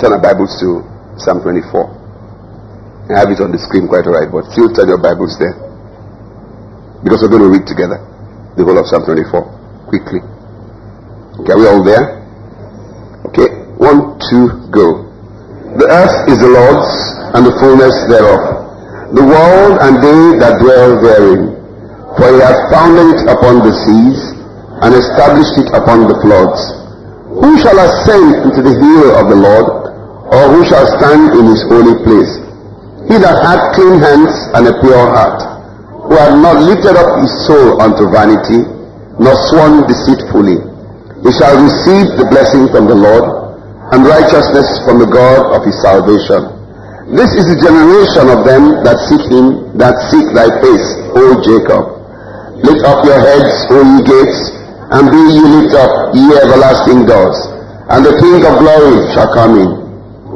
turn our Bibles to Psalm 24. I have it on the screen quite alright, but still turn your Bibles there. Because we're going to read together the whole of Psalm 24 quickly. Okay, are we all there? Okay, one, two, go. The earth is the Lord's and the fullness thereof, the world and they that dwell therein. For he hath founded it upon the seas and established it upon the floods. Who shall ascend into the hill of the Lord, or who shall stand in his holy place? He that hath clean hands and a pure heart, who hath not lifted up his soul unto vanity, nor sworn deceitfully, he shall receive the blessing from the Lord, and righteousness from the God of his salvation. This is the generation of them that seek him, that seek thy face, O Jacob. Lift up your heads, O ye gates, and be ye lift up, ye everlasting doors, and the King of glory shall come in.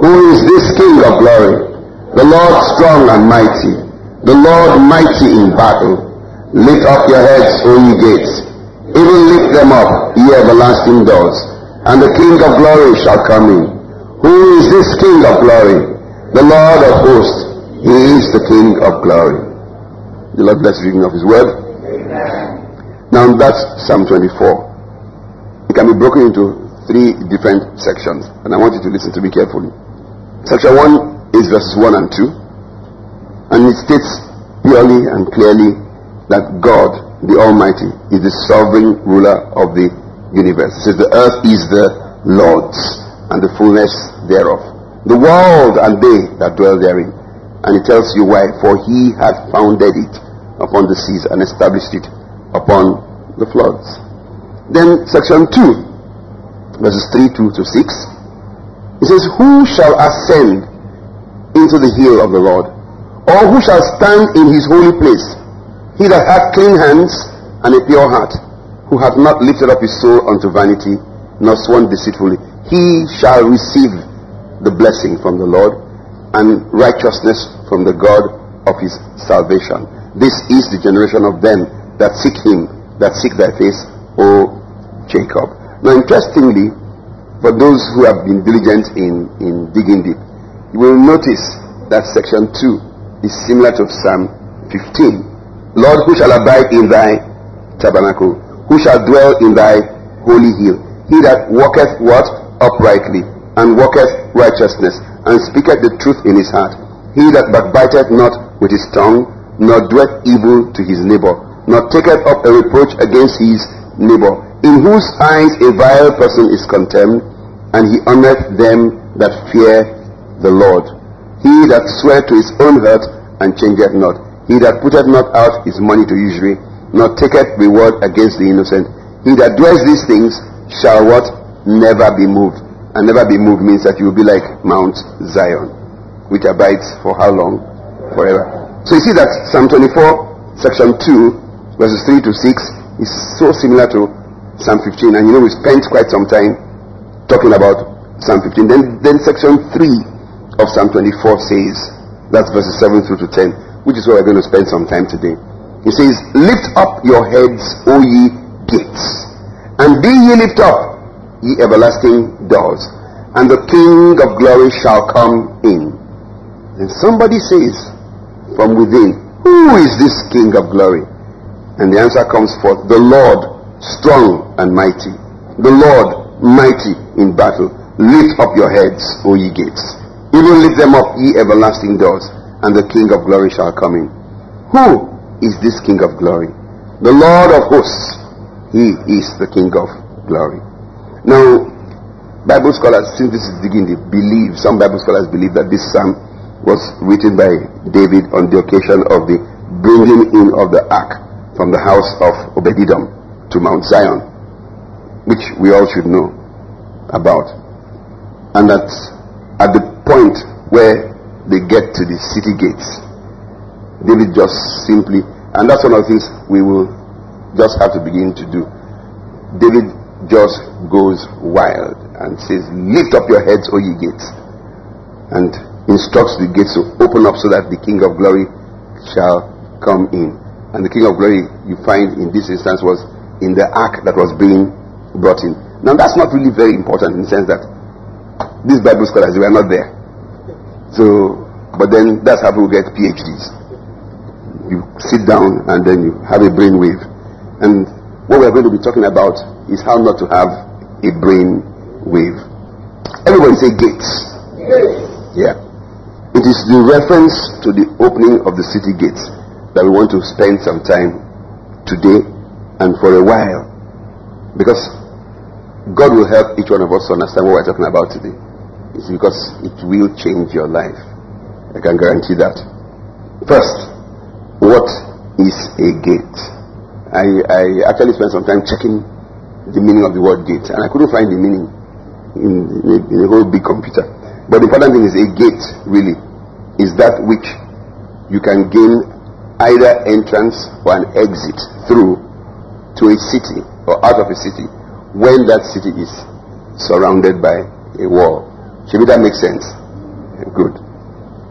Who is this King of glory? The Lord strong and mighty, the Lord mighty in battle. Lift up your heads, O ye gates, even lift them up, ye everlasting doors, and the King of glory shall come in. Who is this King of glory? The Lord of hosts, he is the King of glory. The Lord bless the reading of his word. Amen. Now that's Psalm 24. It can be broken into three different sections, and I want you to listen to me carefully. Section 1 is verses 1 and 2. And it states purely and clearly that God, the Almighty, is the sovereign ruler of the universe. It says the earth is the Lord's and the fullness thereof. The world and they that dwell therein. And it tells you why. For he hath founded it upon the seas and established it upon the floods. Then section 2, verses 3 2 to 6. It says, Who shall ascend into the hill of the Lord? Or who shall stand in his holy place? He that hath clean hands and a pure heart, who hath not lifted up his soul unto vanity, nor sworn deceitfully, he shall receive the blessing from the Lord and righteousness from the God of his salvation. This is the generation of them that seek him, that seek thy face, O Jacob. Now, interestingly, for those who have been diligent in, in digging deep, you will notice that section 2 is similar to Psalm 15. Lord, who shall abide in thy tabernacle? Who shall dwell in thy holy hill? He that walketh what? Uprightly, and walketh righteousness, and speaketh the truth in his heart. He that backbiteth not with his tongue, nor doeth evil to his neighbor, nor taketh up a reproach against his neighbor, in whose eyes a vile person is contemned, and he honoureth them that fear the Lord. He that swear to his own hurt and changeth not. He that putteth not out his money to usury, nor taketh reward against the innocent. He that does these things shall what? Never be moved. And never be moved means that you will be like Mount Zion, which abides for how long? Forever. So you see that Psalm 24, section 2, verses 3 to 6 is so similar to Psalm 15. And you know, we spent quite some time talking about Psalm 15. Then, then section 3 of Psalm 24 says, that's verses 7 through to 10, which is where we're going to spend some time today. He says, Lift up your heads, O ye gates, and be ye lift up, ye everlasting doors, and the King of glory shall come in. And somebody says from within, Who is this King of glory? And the answer comes forth, The Lord strong and mighty, the Lord mighty in battle. Lift up your heads, O ye gates even lift them up, ye everlasting doors, and the King of glory shall come in. Who is this King of glory? The Lord of hosts. He is the King of glory. Now, Bible scholars, since this is digging deep, believe, some Bible scholars believe that this psalm was written by David on the occasion of the bringing in of the ark from the house of Obededom to Mount Zion, which we all should know about. And that at the point where they get to the city gates, David just simply, and that's one of the things we will just have to begin to do. David just goes wild and says, Lift up your heads, O ye gates, and instructs the gates to open up so that the King of glory shall come in. And the King of glory, you find in this instance, was in the ark that was being brought in. Now, that's not really very important in the sense that These Bible scholars, were not there. So, but then that's how people get PhDs. You sit down and then you have a brain wave. And what we're going to be talking about is how not to have a brain wave. Everybody say gates. Yeah. It is the reference to the opening of the city gates that we want to spend some time today and for a while. Because God will help each one of us understand what we're talking about today. It's because it will change your life. I can guarantee that. First, what is a gate? I, I actually spent some time checking the meaning of the word gate, and I couldn't find the meaning in, in, in a whole big computer. But the important thing is a gate, really, is that which you can gain either entrance or an exit through to a city or out of a city when that city is surrounded by a wall. Should that make sense? Good.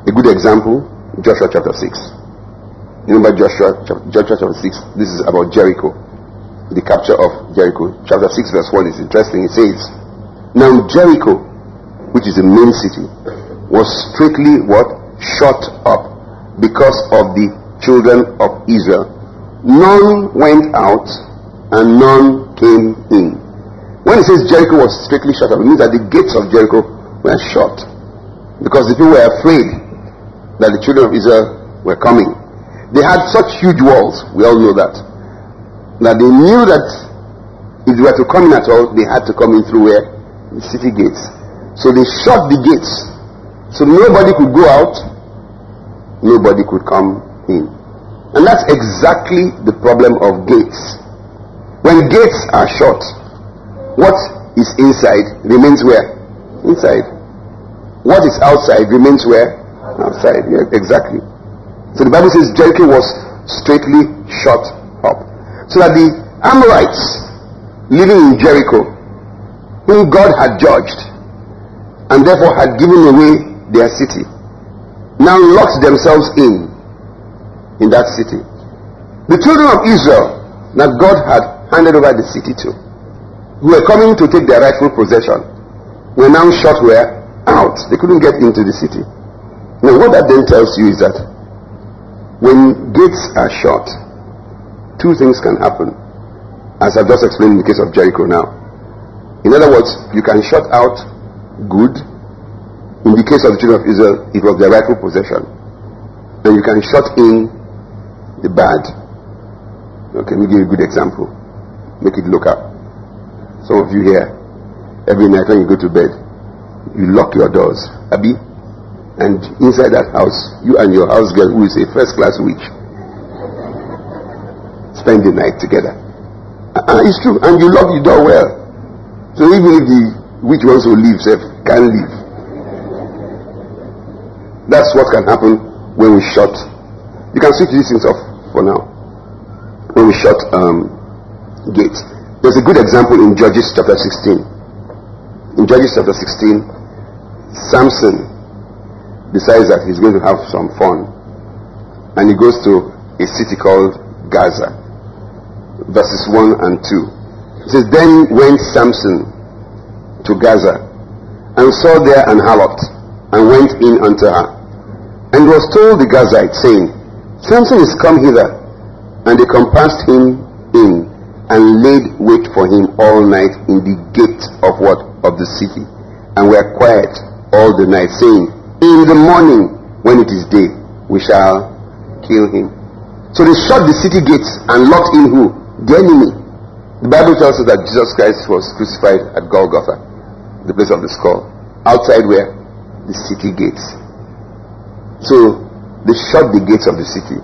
A good example, Joshua chapter 6. Remember Joshua, Joshua chapter 6? This is about Jericho. The capture of Jericho. Chapter 6 verse 1 is interesting. It says, Now Jericho, which is the main city, was strictly what? Shut up because of the children of Israel. None went out and none came in. When it says Jericho was strictly shut up, it means that the gates of Jericho were shut because the people were afraid that the children of Israel were coming. They had such huge walls, we all know that, that they knew that if they were to come in at all, they had to come in through where? The city gates. So they shut the gates. So nobody could go out, nobody could come in. And that's exactly the problem of gates. When gates are shut, what is inside remains where? Inside. What is outside remains where? Outside. Yeah, exactly. So the Bible says Jericho was straightly shut up. So that the Amorites living in Jericho, whom God had judged, and therefore had given away their city, now locked themselves in in that city. The children of Israel that God had handed over the city to, who were coming to take their rightful possession, were now shut where? Out. They couldn't get into the city. Now, what that then tells you is that when gates are shut, two things can happen, as I've just explained in the case of Jericho now. In other words, you can shut out good. In the case of the children of Israel, it was their rightful possession. And you can shut in the bad. Okay, let me give you a good example. Make it look up. Some of you here, every night when you go to bed, you lock your doors. Abi? And inside that house, you and your house girl, who is a first class witch, spend the night together. Uh, it's true. And you lock the door well. So even if the witch wants to leave, say, can leave. That's what can happen when we shut. You can switch these things off for now. When we shut um, gates. There's a good example in Judges chapter 16. In Judges chapter 16, Samson decides that he's going to have some fun. And he goes to a city called Gaza. Verses 1 and 2. It says, Then went Samson to Gaza and saw there an harlot and went in unto her. And was told the Gazites, saying, Samson is come hither. And they compassed him in and laid wait for him all night in the gate of what? Of the city. And were quiet all the night, saying, In the morning, when it is day, we shall kill him. So they shut the city gates and locked in who? The enemy. The Bible tells us that Jesus Christ was crucified at Golgotha, the place of the skull. Outside where? The city gates. So they shut the gates of the city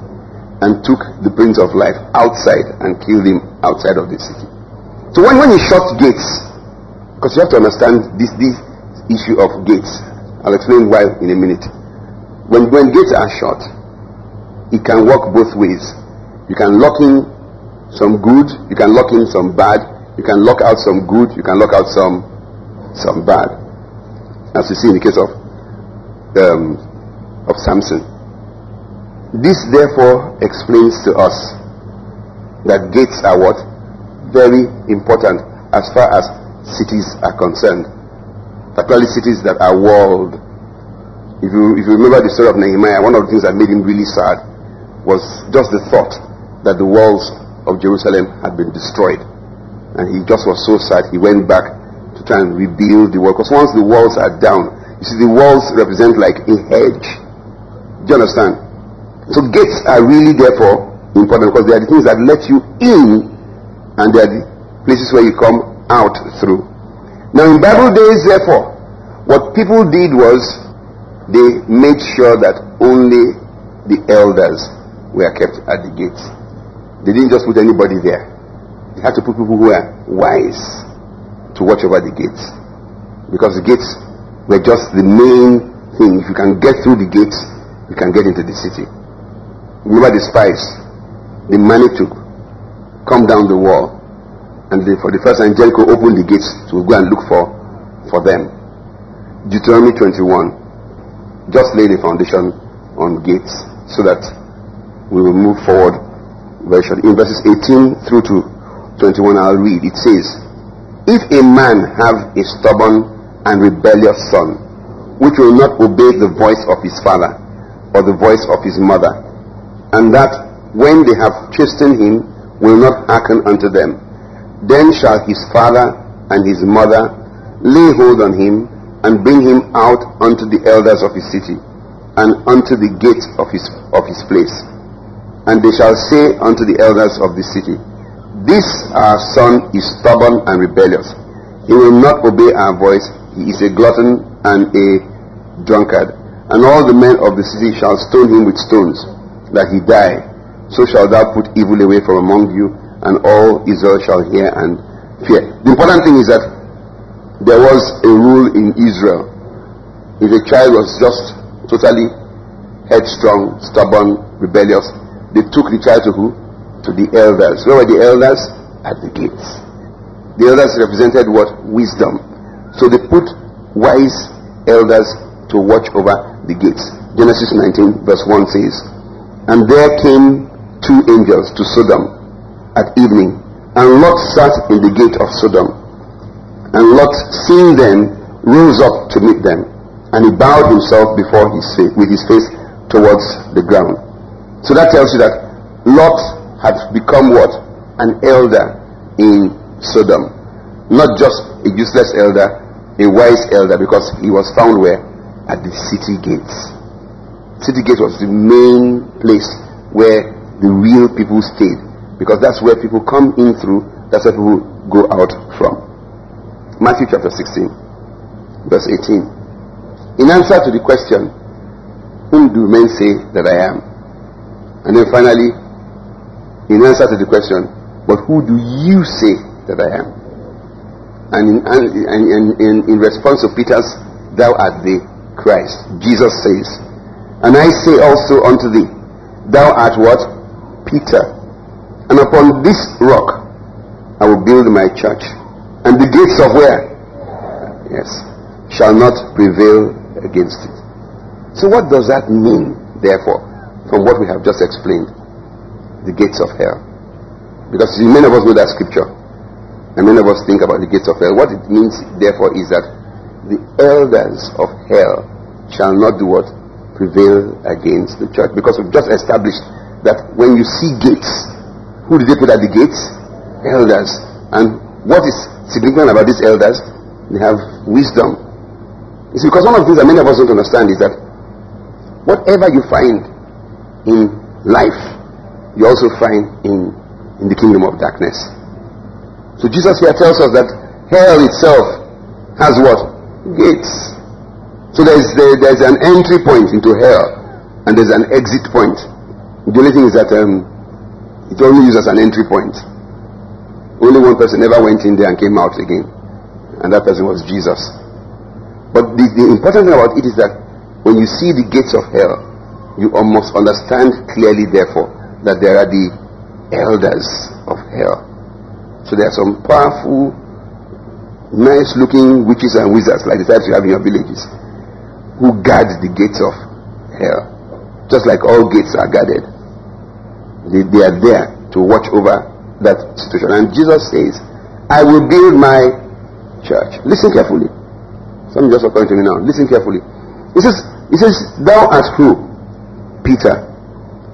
and took the Prince of Life outside and killed him outside of the city. So when, when you shut gates, because you have to understand this, this issue of gates. I'll explain why in a minute. When, when gates are shut, it can work both ways. You can lock in some good, you can lock in some bad, you can lock out some good, you can lock out some some bad. As you see in the case of um, of Samson. This therefore explains to us that gates are what? Very important as far as cities are concerned. particularly cities that are walled. If you, if you remember the story of Nehemiah, one of the things that made him really sad was just the thought that the walls of Jerusalem had been destroyed. And he just was so sad, he went back to try and rebuild the wall. Because once the walls are down, you see, the walls represent like a hedge. Do you understand? So gates are really therefore important because they are the things that let you in and they are the places where you come out through. Now in Bible days, therefore, what people did was they made sure that only the elders were kept at the gates. They didn't just put anybody there. They had to put people who were wise to watch over the gates. Because the gates were just the main thing. If you can get through the gates, you can get into the city. Remember the spies. They managed to come down the wall. And they, for the first time, Jericho opened the gates to go and look for, for them. Deuteronomy 21 just lay the foundation on gates so that we will move forward very shortly. In verses 18 through to 21, I'll read. It says, If a man have a stubborn and rebellious son, which will not obey the voice of his father or the voice of his mother, and that when they have chastened him will not hearken unto them, then shall his father and his mother lay hold on him and bring him out unto the elders of his city and unto the gate of his, of his place. And they shall say unto the elders of the city, This our son is stubborn and rebellious. He will not obey our voice. He is a glutton and a drunkard. And all the men of the city shall stone him with stones, that he die. So shall thou put evil away from among you, and all Israel shall hear and fear. The important thing is that there was a rule in Israel. If a child was just totally headstrong, stubborn, rebellious, they took the child to who? To the elders. Where were the elders? At the gates. The elders represented what? Wisdom. So they put wise elders to watch over the gates. Genesis 19, verse 1 says, And there came two angels to Sodom at evening, and Lot sat in the gate of Sodom. And Lot, seeing them, rose up to meet them, and he bowed himself before his face, with his face towards the ground. So that tells you that Lot had become what? An elder in Sodom. Not just a useless elder, a wise elder, because he was found where? At the city gates. City gate was the main place where the real people stayed. Because that's where people come in through, that's where people go out from. Matthew chapter 16, verse 18. In answer to the question, Whom do men say that I am? And then finally, in answer to the question, But who do you say that I am? And in, and, and, in, in response to Peter's, Thou art the Christ, Jesus says, And I say also unto thee, Thou art what? Peter. And upon this rock I will build my church and the gates of where? Yes. Shall not prevail against it. So what does that mean, therefore, from what we have just explained? The gates of hell. Because many of us know that scripture. And many of us think about the gates of hell. What it means, therefore, is that the elders of hell shall not do what? Prevail against the church. Because we've just established that when you see gates, who did they put at the gates? Elders. And what is significant about these elders, they have wisdom. It's because one of the things that many of us don't understand is that whatever you find in life, you also find in, in the kingdom of darkness. So Jesus here tells us that hell itself has what? Gates. So there's, there, there's an entry point into hell and there's an exit point. The only thing is that um, it only uses an entry point. Only one person ever went in there and came out again. And that person was Jesus. But the, the important thing about it is that when you see the gates of hell, you must understand clearly, therefore, that there are the elders of hell. So there are some powerful, nice looking witches and wizards, like the types you have in your villages, who guard the gates of hell. Just like all gates are guarded. They, are there to watch over that situation. And Jesus says, I will build my church. Listen carefully. Something just occurring to me now. Listen carefully. He says, it says, Thou art who? Peter.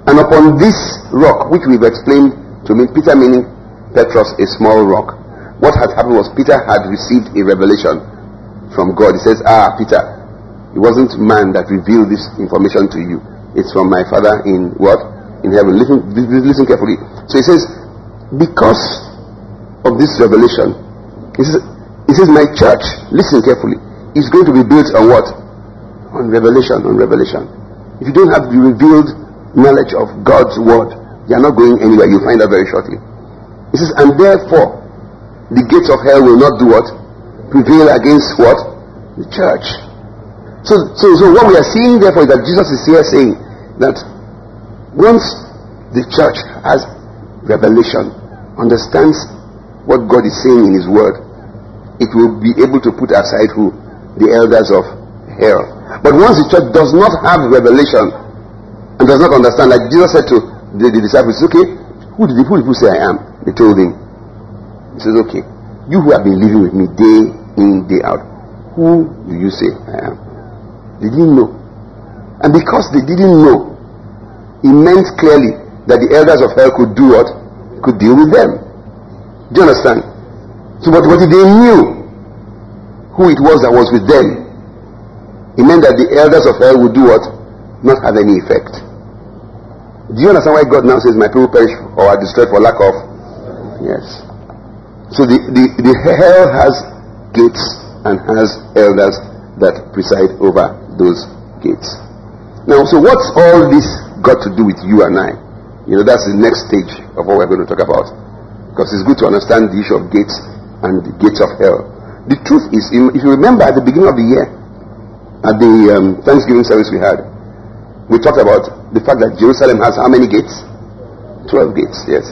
And upon this rock, which we've explained to mean Peter meaning Petros, a small rock. What had happened was Peter had received a revelation from God. He says, Ah, Peter, it wasn't man that revealed this information to you. It's from my Father in what? In heaven. Listen, listen carefully. So he says, because of this revelation, he says, he says, my church, listen carefully, is going to be built on what? On revelation, on revelation. If you don't have the revealed knowledge of God's word, you are not going anywhere. You'll find out very shortly. He says, and therefore, the gates of hell will not do what? Prevail against what? The church. So, so, so what we are seeing therefore is that Jesus is here saying that once the church has revelation, understands what God is saying in His Word, it will be able to put aside who? the elders of hell. But once the church does not have revelation and does not understand, like Jesus said to the, the disciples, okay, who did, the, who people say I am? They told him. He says, okay, you who have been living with me day in, day out, who do you say I am? They didn't know. And because they didn't know, it meant clearly that the elders of hell could do what? Could deal with them. Do you understand? So, but what if they knew who it was that was with them, it meant that the elders of hell would do what? Not have any effect. Do you understand why God now says, My people perish or are destroyed for lack of? Yes. So the, the, the hell has gates and has elders that preside over those gates. Now, so what's all this got to do with you and I? You know, that's the next stage of what we're going to talk about. Because it's good to understand the issue of gates and the gates of hell. The truth is, if you remember at the beginning of the year, at the um, Thanksgiving service we had, we talked about the fact that Jerusalem has how many gates? Twelve gates, yes.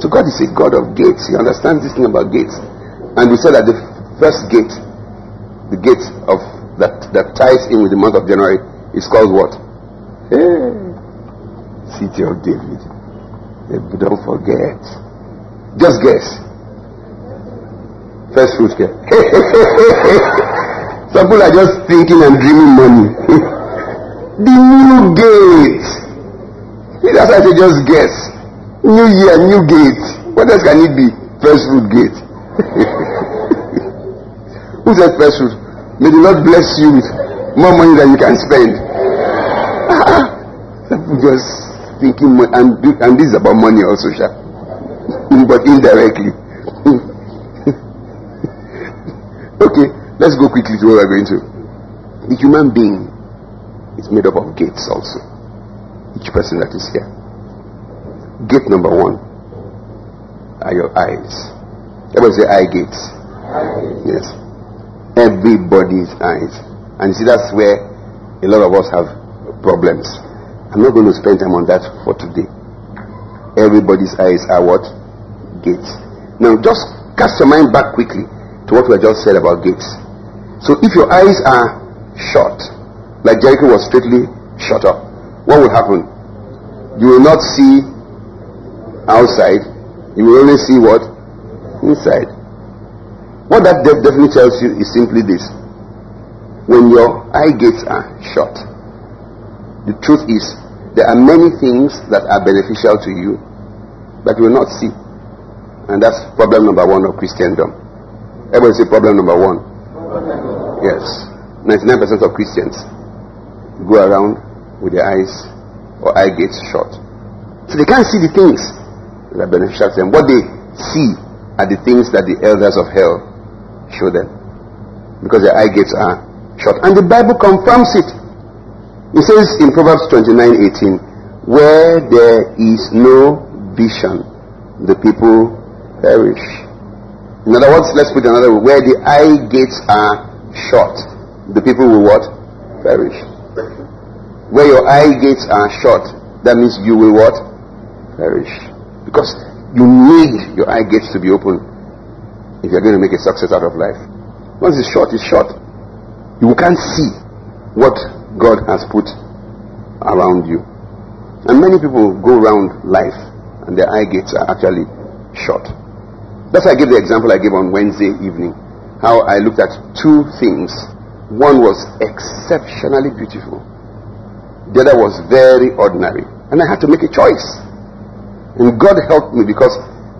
So God is a God of gates. He understands this thing about gates. And we said that the first gate, the gate of that, that ties in with the month of January, is called what? Hey, City of David. Don't forget. Just guess. First fruit care. Some people are just thinking and dreaming money. the new gate. That's why I say just guess. New year, new gate. What else can it be? First fruit gate. Who said first fruit? May the Lord bless you with more money than you can spend. Just thinking, and, and this is about money also, sure. Mm, but indirectly. Okay, let's go quickly to where we're going to. The human being is made up of gates also. Each person that is here. Gate number one are your eyes. Everybody say eye gates. Yes. Everybody's eyes. And see, that's where a lot of us have problems. I'm not going to spend time on that for today. Everybody's eyes are what? Gates. Now, just cast your mind back quickly to what we just said about gates. So if your eyes are shut, like Jericho was strictly shut up, what will happen? You will not see outside, you will only see what? Inside. What that definitely tells you is simply this. When your eye gates are shut, the truth is there are many things that are beneficial to you that you will not see. And that's problem number one of Christendom. Everybody say problem number one. Yes. 99% of Christians go around with their eyes or eye gates shut. So they can't see the things that are beneficial to them. What they see are the things that the elders of hell show them. Because their eye gates are shut. And the Bible confirms it. It says in Proverbs 29:18, where there is no vision, the people perish. In other words, let's put it another way. Where the eye gates are shut, the people will what? Perish. Where your eye gates are shut, that means you will what? Perish. Because you need your eye gates to be open if you're going to make a success out of life. Once it's shut, it's shut. You can't see what God has put around you. And many people go around life and their eye gates are actually shut. That's why I gave the example I gave on Wednesday evening how I looked at two things. One was exceptionally beautiful. The other was very ordinary. And I had to make a choice. And God helped me because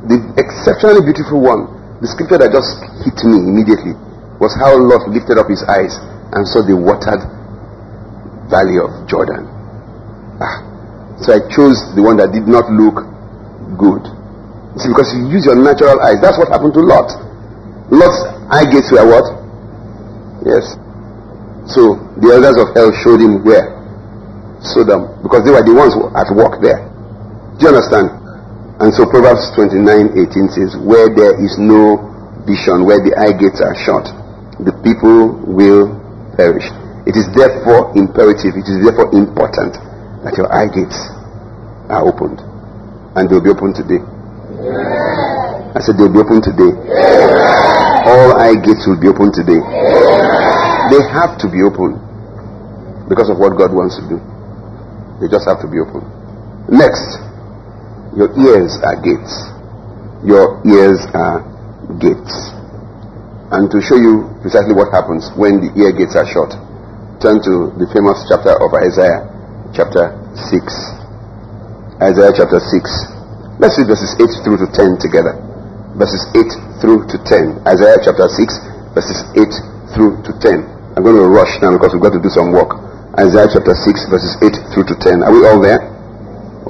the exceptionally beautiful one, the scripture that just hit me immediately, was how Lot lifted up his eyes and saw the watered valley of Jordan. Ah. So I chose the one that did not look good. See, because you use your natural eyes. That's what happened to Lot. Lot's eye gates were what? Yes. So the elders of hell showed him where? Sodom. Because they were the ones at work there. Do you understand? And so Proverbs 29 18 says, Where there is no vision, where the eye gates are shut, the people will perish. It is therefore imperative, it is therefore important that your eye gates are opened. And they'll be opened today. I said they'll be open today. All eye gates will be open today. They have to be open because of what God wants to do. They just have to be open. Next, your ears are gates. Your ears are gates. And to show you precisely what happens when the ear gates are shut, turn to the famous chapter of Isaiah, chapter 6. Isaiah chapter 6. Let's read verses 8 through to 10 together. Verses 8 through to 10. Isaiah chapter 6, verses 8 through to 10. I'm going to rush now because we've got to do some work. Isaiah chapter 6, verses 8 through to 10. Are we all there?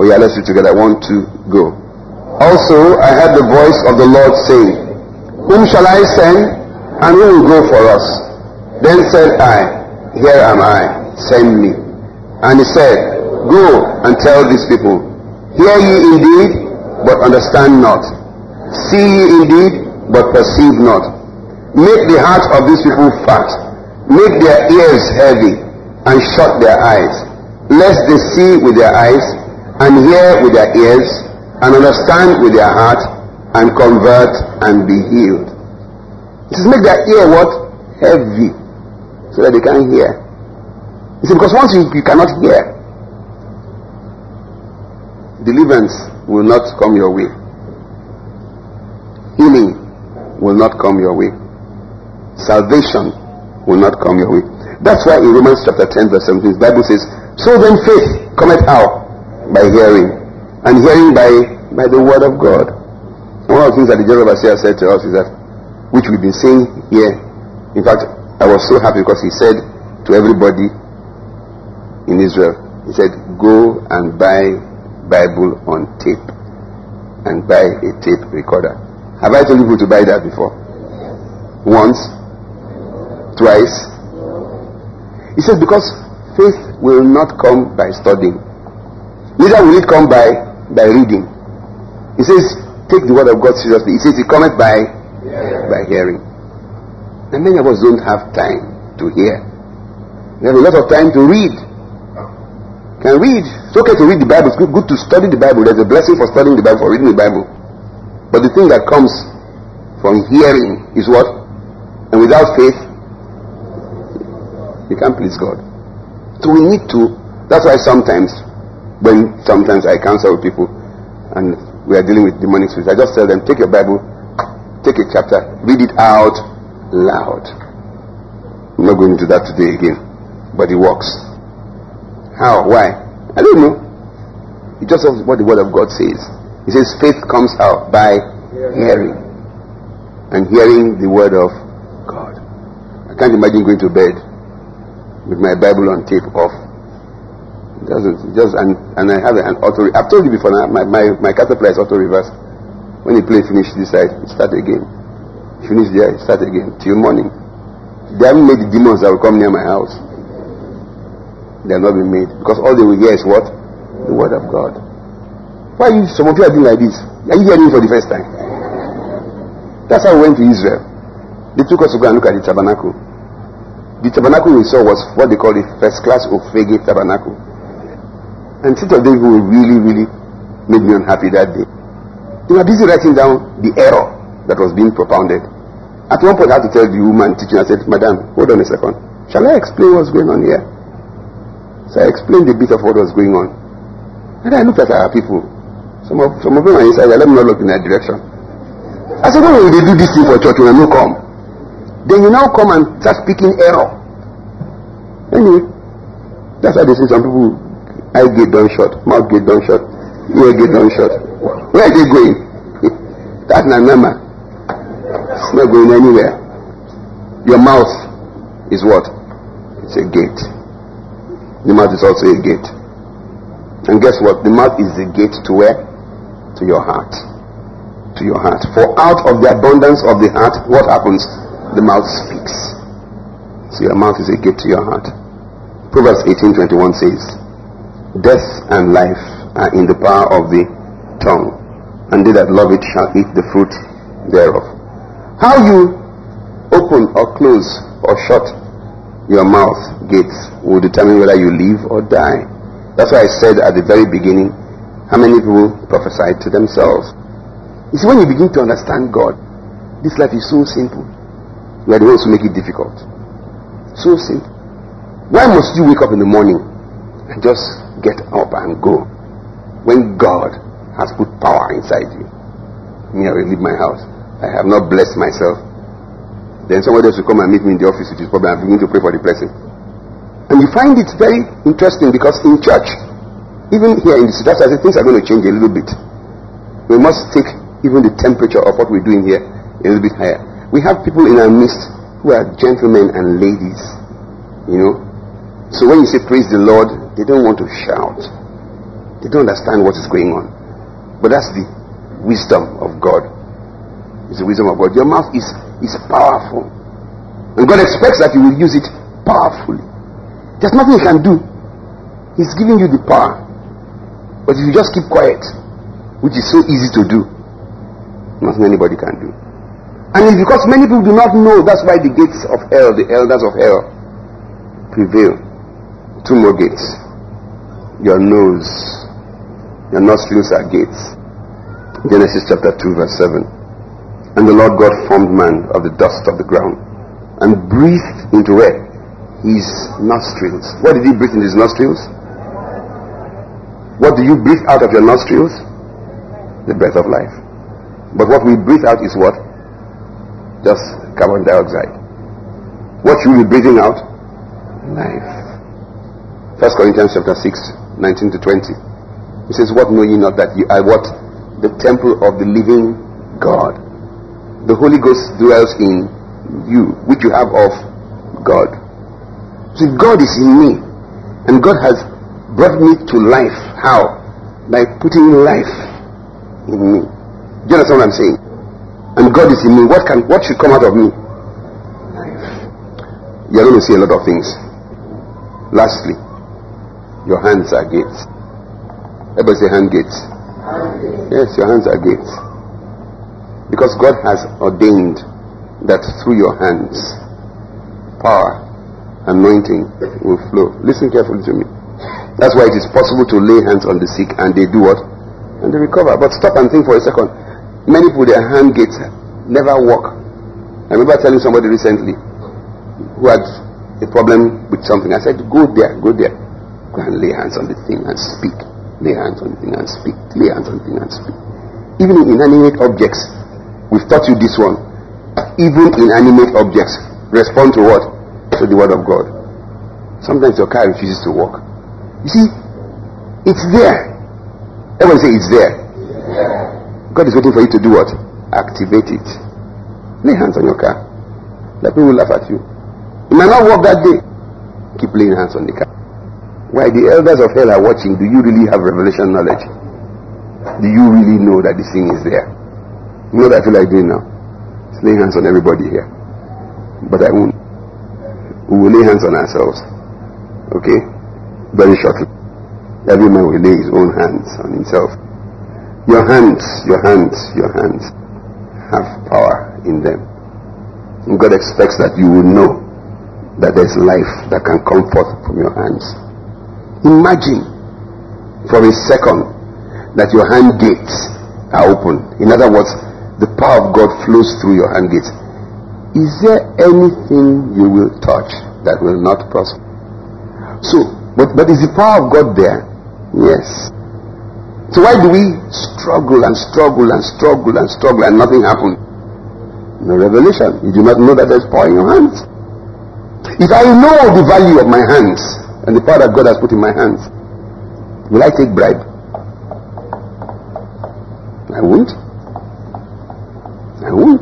Oh, yeah, let's read together. One, two, go. Also, I heard the voice of the Lord saying, Whom shall I send, and who will go for us? Then said I, Here am I, send me. And he said, Go and tell these people, Hear ye indeed, but understand not. See ye indeed, but perceive not. Make the heart of these people fat. Make their ears heavy, and shut their eyes, lest they see with their eyes, and hear with their ears, and understand with their heart, and convert and be healed. It says, make their ear what? Heavy, so that they can hear. You see, because once you, you cannot hear, deliverance will not come your way. Healing will not come your way. Salvation will not come your way. That's why in Romans chapter 10 verse 17 the Bible says, So then faith cometh out by hearing, and hearing by, by the word of God. One of the things that the general said to us is that, which we've been saying here, in fact, I was so happy because he said to everybody in Israel, he said, go and buy Bible on tape and buy a tape recorder. Have I told you to buy that before? Once? Twice? He said, because faith will not come by studying. Neither will it come by, by reading. He says, take the word of God seriously. He says, it cometh by, by hearing. And many of us don't have time to hear. We have a lot of time to read. Can read. It's okay to read the Bible. It's good, good to study the Bible. There's a blessing for studying the Bible, for reading the Bible. But the thing that comes from hearing is what? And without faith, you can't please God. So we need to. That's why sometimes, when sometimes I counsel with people and we are dealing with demonic spirits, I just tell them, take your Bible, take a chapter, read it out loud. I'm not going into that today again, but it works. How? Why? I don't know. It just what the word of God says. He says faith comes out by hearing. And hearing the word of God. I can't imagine going to bed with my Bible on tape off. It just and, and I have an auto I've told you before now, my, my, my caterpillar is auto reverse. When you play finish this side, start again. Finish there, start again till morning. They haven't made the demons that will come near my house they have not been made. Because all they will hear is what? The word of God. Why you, some of you are doing like this? Are you hearing for the first time? That's how we went to Israel. They took us to go and look at the tabernacle. The tabernacle we saw was what they call the first class of Fege tabernacle. And City of David really, really made me unhappy that day. They were busy writing down the error that was being propounded. At one point, I had to tell the woman teaching, I said, Madam, hold on a second. Shall I explain what's going on here? So I explained a bit of what was going on. And I looked at our people. Some of, some of them are inside. Let me not look in that direction. I said, why will they do this thing for church when I no come? Then you now come and start speaking error. Anyway, that's why they say some people eye get done shut, mouth get done shut, ear get done shut. Where are they going? that's normal. It's not going anywhere. Your mouth is what? It's a gate. The mouth is also a gate. And guess what? The mouth is the gate to where? To your heart. To your heart. For out of the abundance of the heart, what happens? The mouth speaks. So your mouth is a gate to your heart. Proverbs 18:21 says, Death and life are in the power of the tongue, and they that love it shall eat the fruit thereof. How you open or close or shut your mouth gates will determine whether you live or die. That's why I said at the very beginning, how many people prophesied to themselves. You see, when you begin to understand God, this life is so simple. We are the ones who make it difficult. So simple. Why must you wake up in the morning and just get up and go when God has put power inside you? Me, I will leave my house. I have not blessed myself. Then somebody else will come and meet me in the office with his problem and begin to pray for the blessing. And you find it very interesting because in church, even here in the city, say things are going to change a little bit. We must take even the temperature of what we're doing here a little bit higher. We have people in our midst who are gentlemen and ladies, you know. So when you say praise the Lord, they don't want to shout. They don't understand what is going on. But that's the wisdom of God. It's the wisdom of God. Your mouth is is powerful. And God expects that you will use it powerfully. There's nothing you can do. He's giving you the power. But if you just keep quiet, which is so easy to do, nothing anybody can do. And it's because many people do not know, that's why the gates of hell, the elders of hell, prevail. Two more gates. Your nose, your nostrils are gates. Genesis chapter 2, verse 7. And the Lord God formed man of the dust of the ground and breathed into where? His nostrils. What did he breathe in his nostrils? What do you breathe out of your nostrils? The breath of life. But what we breathe out is what? Just carbon dioxide. What you will be breathing out? Life. First Corinthians chapter 6, 19 to 20. He says, What know ye not that you are what? The temple of the living God the Holy Ghost dwells in you, which you have of God. See, God is in me, and God has brought me to life. How? By putting life in me. Do you understand what I'm saying? And God is in me. What can what should come out of me? Life. You're going to see a lot of things. Lastly, your hands are gates. Everybody say hand gates. Yes, your hands are gates. Because God has ordained that through your hands, power, anointing will flow. Listen carefully to me. That's why it is possible to lay hands on the sick and they do what? And they recover. But stop and think for a second. Many people, their hand gates never work. I remember telling somebody recently who had a problem with something. I said, Go there, go there. Go and lay hands on the thing and speak. Lay hands on the thing and speak. Lay hands on the thing and speak. Even in inanimate objects, We've taught you this one. Even inanimate objects respond to what? To the word of God. Sometimes your car refuses to work. You see, it's there. Everyone say it's there. God is waiting for you to do what? Activate it. Lay hands on your car. Let people laugh at you. It might not work that day. Keep laying hands on the car. Why the elders of hell are watching, do you really have revelation knowledge? Do you really know that this thing is there? You know what I feel like doing now? It's laying hands on everybody here. But I won't. We will lay hands on ourselves. Okay? Very shortly. Every man will lay his own hands on himself. Your hands, your hands, your hands have power in them. And God expects that you will know that there's life that can come forth from your hands. Imagine for a second that your hand gates are open. In other words, the power of God flows through your hand gates. Is there anything you will touch that will not prosper? So, but, but is the power of God there? Yes. So why do we struggle and struggle and struggle and struggle and nothing happens? No revelation. You do not know that there's power in your hands. If I know the value of my hands and the power that God has put in my hands, will I take bribe? I won't. I won't.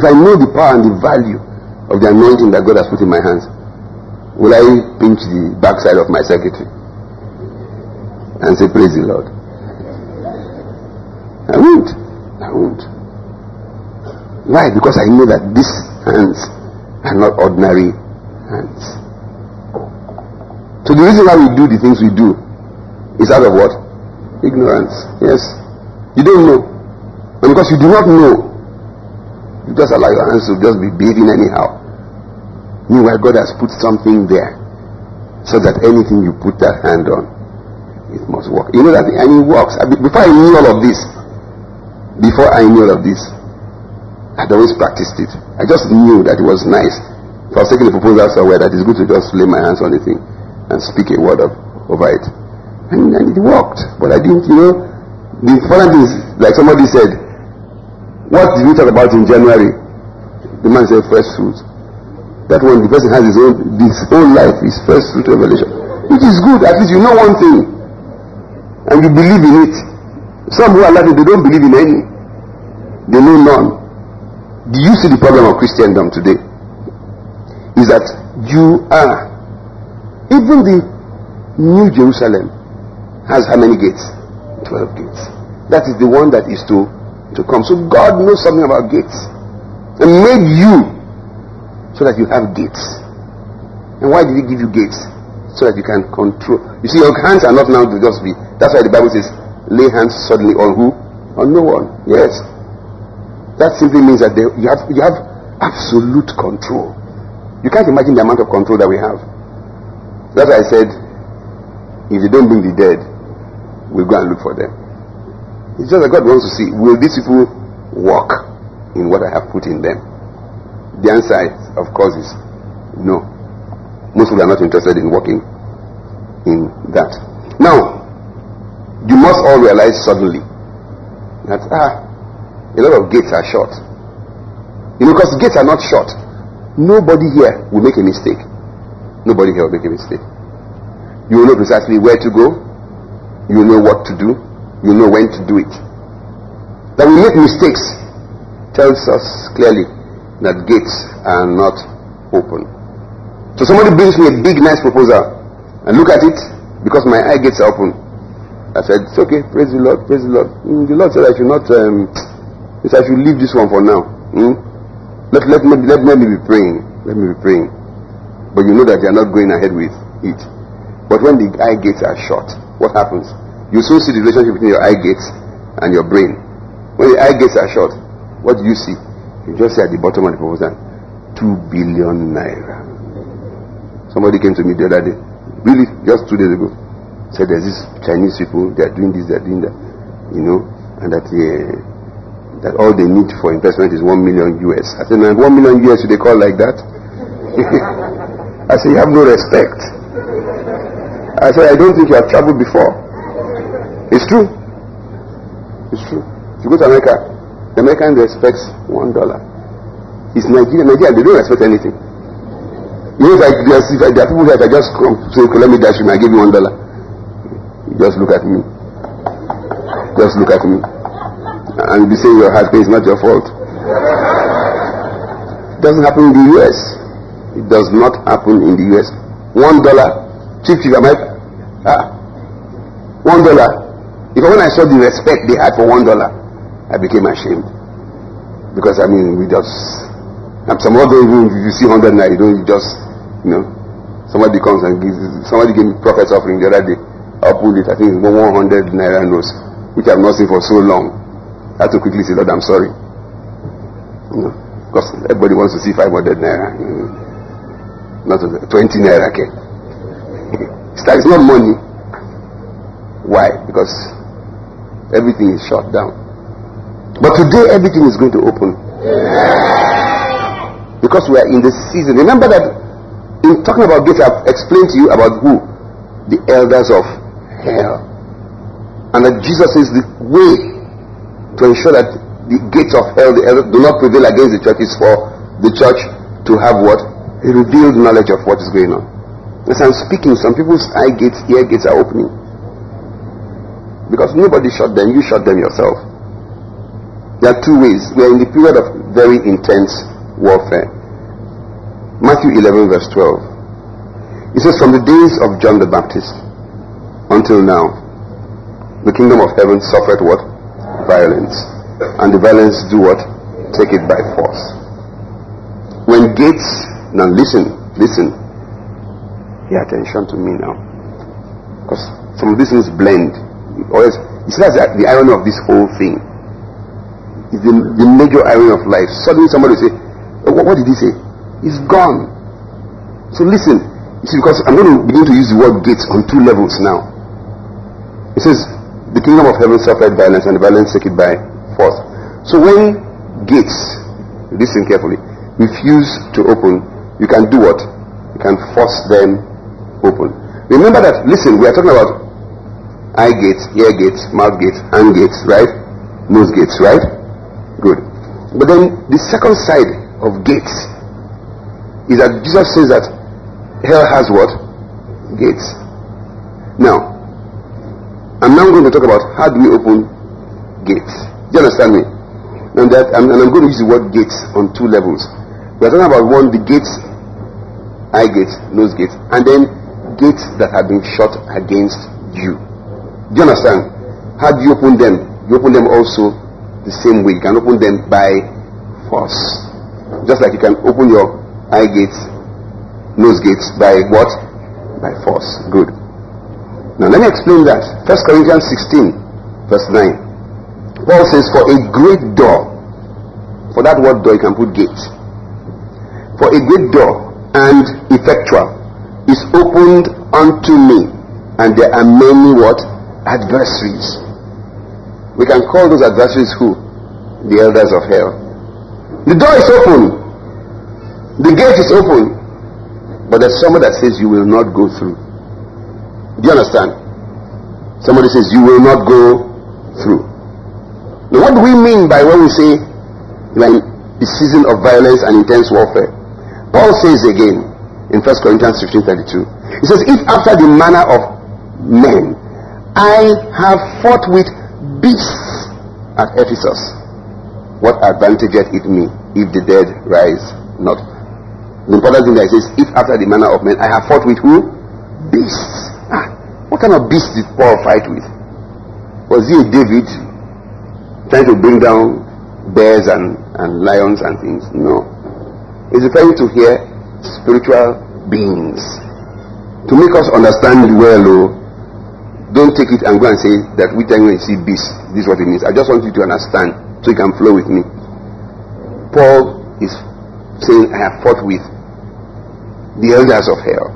If I know the power and the value of the anointing that God has put in my hands, will I pinch the backside of my secretary and say, Praise the Lord? I won't. I won't. Why? Because I know that these hands are not ordinary hands. So the reason why we do the things we do is out of what? Ignorance. Yes. You don't know. And because you do not know, you just allow your hands to just be beating anyhow. Meanwhile, God has put something there so that anything you put that hand on, it must work. You know that, and it works. Before I knew all of this, before I knew all of this, I'd always practiced it. I just knew that it was nice. If I was taking a proposal somewhere, that it's good to just lay my hands on the thing and speak a word of, over it. And, and it worked. But I didn't, you know, the important thing is, like somebody said, what did we talk about in January? The man said first fruit. That one, the person has his own, his whole life is first fruit revelation. Which is good, at least you know one thing. And you believe in it. Some who are laughing, they don't believe in any. They know none. Do you see the problem of Christendom today? Is that you are, even the New Jerusalem has how many gates? 12 gates. That is the one that is to, to come. So God knows something about gates and made you so that you have gates. And why did He give you gates? So that you can control. You see, your hands are not now to just be. That's why the Bible says, lay hands suddenly on who? On no one. Yes. That simply means that they, you, have, you have absolute control. You can't imagine the amount of control that we have. That's why I said, if you don't bring the dead, we'll go and look for them. It's just that God wants to see, will these people walk in what I have put in them? The answer, of course, is no. Most people are not interested in walking in that. Now, you must all realize suddenly that, ah, a lot of gates are shut. You know, because gates are not shut. Nobody here will make a mistake. Nobody here will make a mistake. You will know precisely where to go. You will know what to do. You know when to do it. That we make mistakes tells us clearly that gates are not open. So somebody brings me a big, nice proposal and look at it because my eye gates are open. I said, it's okay, praise the Lord, praise the Lord. Mm, the Lord said I should not um, if I should leave this one for now. Hmm? Let, let, me, let, let me be praying. Let me be praying. But you know that they are not going ahead with it. But when the eye gates are shut, what happens? You soon see the relationship between your eye gates and your brain. When the eye gates are shut, what do you see? You just see at the bottom of the proposal, two billion naira. Somebody came to me the other day, really, just two days ago, said there's this Chinese people, they are doing this, they are doing that, you know, and that uh, that all they need for investment is one million US. I said, man, one million US they call like that? I said, you have no respect. I said, I don't think you have traveled before. It's true. It's true. If you go to America, the American respects one dollar. It's Nigeria. Nigeria, they don't respect anything. You know, I, there are people I just come say, okay, let me dash you, I give you one dollar. Just look at me. Just look at me and you'll be saying your heart pain is not your fault. It doesn't happen in the US. It does not happen in the US. One dollar, chief chief, am I? Ah, one dollar. If when I saw the respect they had for one dollar, I became ashamed. Because I mean, we just, and some other even you see hundred naira, you don't you just, you know, somebody comes and gives, somebody gave me prophet's offering the other day. I pulled it, I think it's 100 naira notes, which I've not seen for so long. I had to quickly say, Lord, I'm sorry. You know, because everybody wants to see 500 naira. Not 20 naira, okay? It's not money. Why? Because everything is shut down. But today, everything is going to open. Because we are in the season. Remember that in talking about gates, I've explained to you about who? The elders of hell. And that Jesus is the way to ensure that the gates of hell the, do not prevail against the church is for the church to have what? A revealed knowledge of what is going on. As I'm speaking, some people's eye gates, ear gates are opening. Because nobody shot them, you shot them yourself. There are two ways. We are in the period of very intense warfare. Matthew 11, verse 12. It says, From the days of John the Baptist until now, the kingdom of heaven suffered what? Violence. And the violence do what? Take it by force. When gates, now listen, listen, pay attention to me now. Because some of these things blend. Always, you see, that's the irony of this whole thing. It's the, the major irony of life. Suddenly somebody will say, oh, what, what did he say? He's gone. So listen. You see, because I'm going to begin to use the word gates on two levels now. It says, the kingdom of heaven suffered violence and the violence take it by force. So when gates, listen carefully, refuse to open, you can do what? You can force them open. Remember that, listen, we are talking about eye gates, ear gates, mouth gates, hand gates, right? Nose gates, right? Good. But then the second side of gates is that Jesus says that hell has what? Gates. Now, I'm now going to talk about how do we open gates. Do you understand me? And that and, and I'm going to use the word gates on two levels. We're talking about one, the gates, eye gates, nose gates, and then gates that have been shut against you. Do you understand? How do you open them? You open them also the same way. You can open them by force. Just like you can open your eye gates, nose gates by what? By force. Good. Now let me explain that. First Corinthians 16, verse 9. Paul says, For a great door, for that word door you can put gate. For a great door and effectual is opened unto me, and there are many what? Adversaries. We can call those adversaries who? The elders of hell. The door is open. The gate is open. But there's someone that says you will not go through. Do you understand? Somebody says you will not go through. Now, what do we mean by when we say like the season of violence and intense warfare? Paul says again in 1 Corinthians 15 32. He says, If after the manner of men I have fought with beasts at Ephesus. What advantage it me if the dead rise not? The important thing that says, if after the manner of men I have fought with who? Beasts. Ah, what kind of beast did Paul fight with? Was he a David trying to bring down bears and, and lions and things? No. He's referring to here spiritual beings. To make us understand well, oh, don't take it and go and say that we tell you see beast. This is what it means. I just want you to understand so you can flow with me. Paul is saying, I have fought with the elders of hell.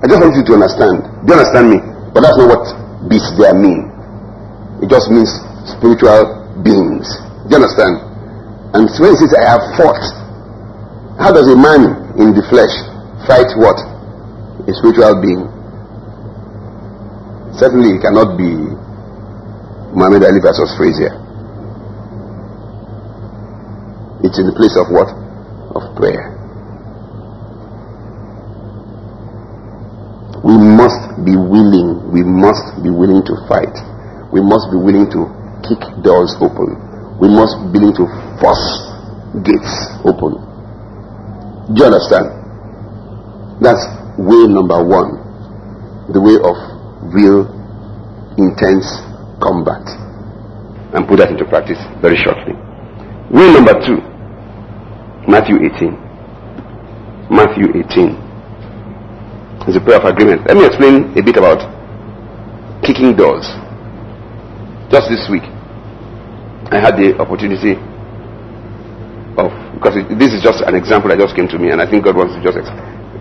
I just want you to understand. Do you understand me? But that's not what beast there mean. It just means spiritual beings. Do you understand? And when he says, I have fought, how does a man in the flesh fight what? A spiritual being. Certainly, it cannot be Muhammad Ali versus Frazier. It's in the place of what? Of prayer. We must be willing, we must be willing to fight. We must be willing to kick doors open. We must be willing to force gates open. Do you understand? That's way number one. The way of real intense combat and put that into practice very shortly. Rule number two, Matthew 18. Matthew 18 is a prayer of agreement. Let me explain a bit about kicking doors. Just this week, I had the opportunity of, because it, this is just an example that just came to me, and I think God wants to just,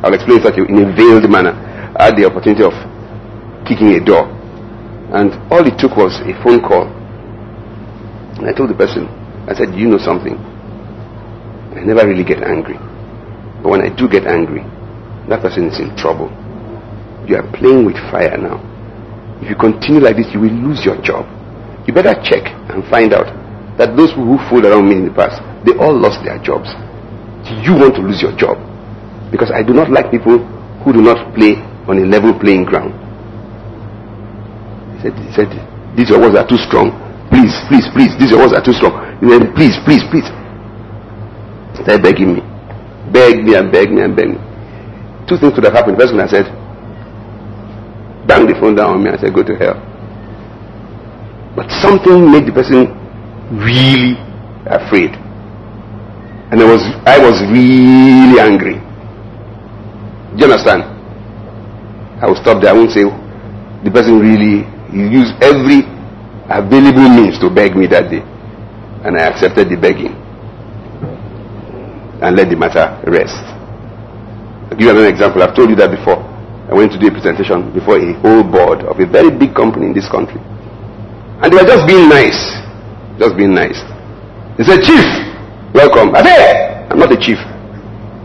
I'll explain it in a veiled manner. I had the opportunity of kicking a door. And all it took was a phone call. And I told the person, I said, you know something? I never really get angry. But when I do get angry, that person is in trouble. You are playing with fire now. If you continue like this, you will lose your job. You better check and find out. that those who fooled around me in the past, they all lost their jobs. Do you want to lose your job. Because I do not like people who do not play on a level playing ground. Said, said these words are too strong. Please, please, please, these words are too strong. He said, please, please, please. Start begging me. Beg me and beg me and beg me. Two things could have happened. First one I said, bang the phone down on me and said, go to hell. But something made the person really afraid. And I was I was really angry. Do you understand? I will stop there. I won't say the person really he used every available means to beg me that day. And I accepted the begging. And let the matter rest. I'll give you another example. I've told you that before. I went to do a presentation before a whole board of a very big company in this country. And they were just being nice. Just being nice. They said, Chief, welcome. I said, I'm not the chief.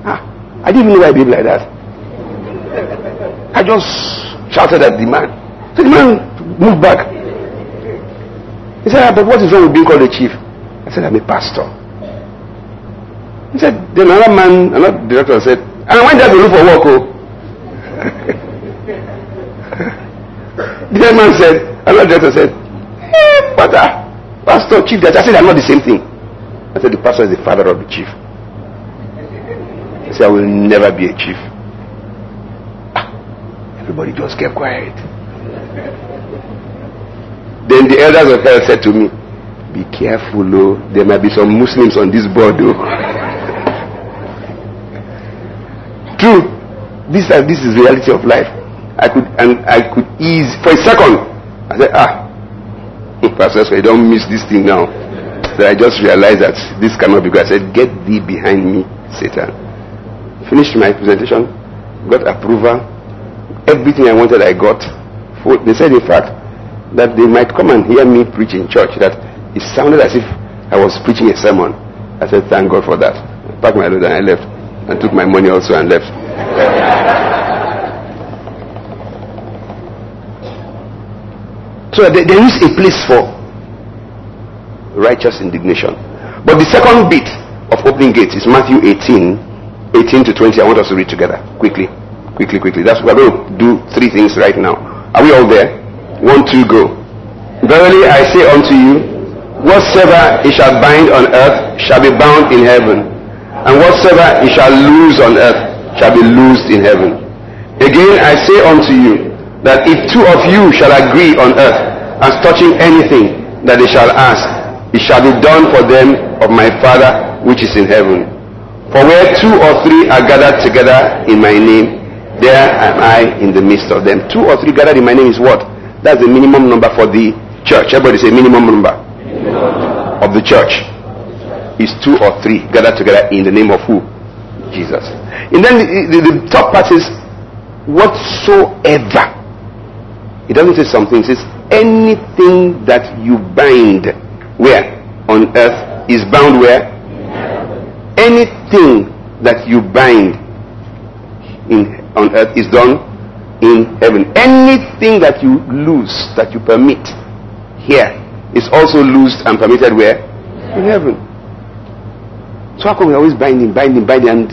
Ah, I didn't know why behave like that. I just shouted at the man. So the man moved back. He said, ah, but what is wrong with being called a chief? I said, I'm a pastor. He said, then another man, another director said, and I went there to look for work. Oh. the man said, another director said, eh, Father, Pastor, Chief, I said, I'm not the same thing. I said, the pastor is the father of the chief. He said, I will never be a chief. Ah, everybody just kept quiet. Then the elders of hell said to me, Be careful, oh, there might be some Muslims on this board, oh. True. This, uh, this is reality of life. I could and I could ease for a second. I said, ah, Pastor, so you don't miss this thing now. So I just realized that this cannot be good. I said, Get thee behind me, Satan. Finished my presentation, got approval. Everything I wanted, I got. They said, in fact, that they might come and hear me preach in church. That it sounded as if I was preaching a sermon. I said, Thank God for that. I packed my load and I left. And took my money also and left. So there is a place for righteous indignation. But the second bit of opening gates is Matthew 18, 18 to 20. I want us to read together quickly, quickly, quickly. That's we're going to do three things right now. Are we all there? One, two, go. Verily I say unto you, whatsoever he shall bind on earth shall be bound in heaven, and whatsoever he shall loose on earth shall be loosed in heaven. Again I say unto you, that if two of you shall agree on earth as touching anything that they shall ask, it shall be done for them of my Father which is in heaven. For where two or three are gathered together in my name, there am I in the midst of them. Two or three gathered in my name is what? That's the minimum number for the church. Everybody say minimum number of the church is two or three gathered together in the name of who? Jesus. And then the, the, the top part is whatsoever it doesn't say something. It says anything that you bind where on earth is bound where. Anything that you bind in on earth is done in heaven. Anything that you lose that you permit here is also loosed and permitted where in heaven. So how come we're always binding, binding, binding, and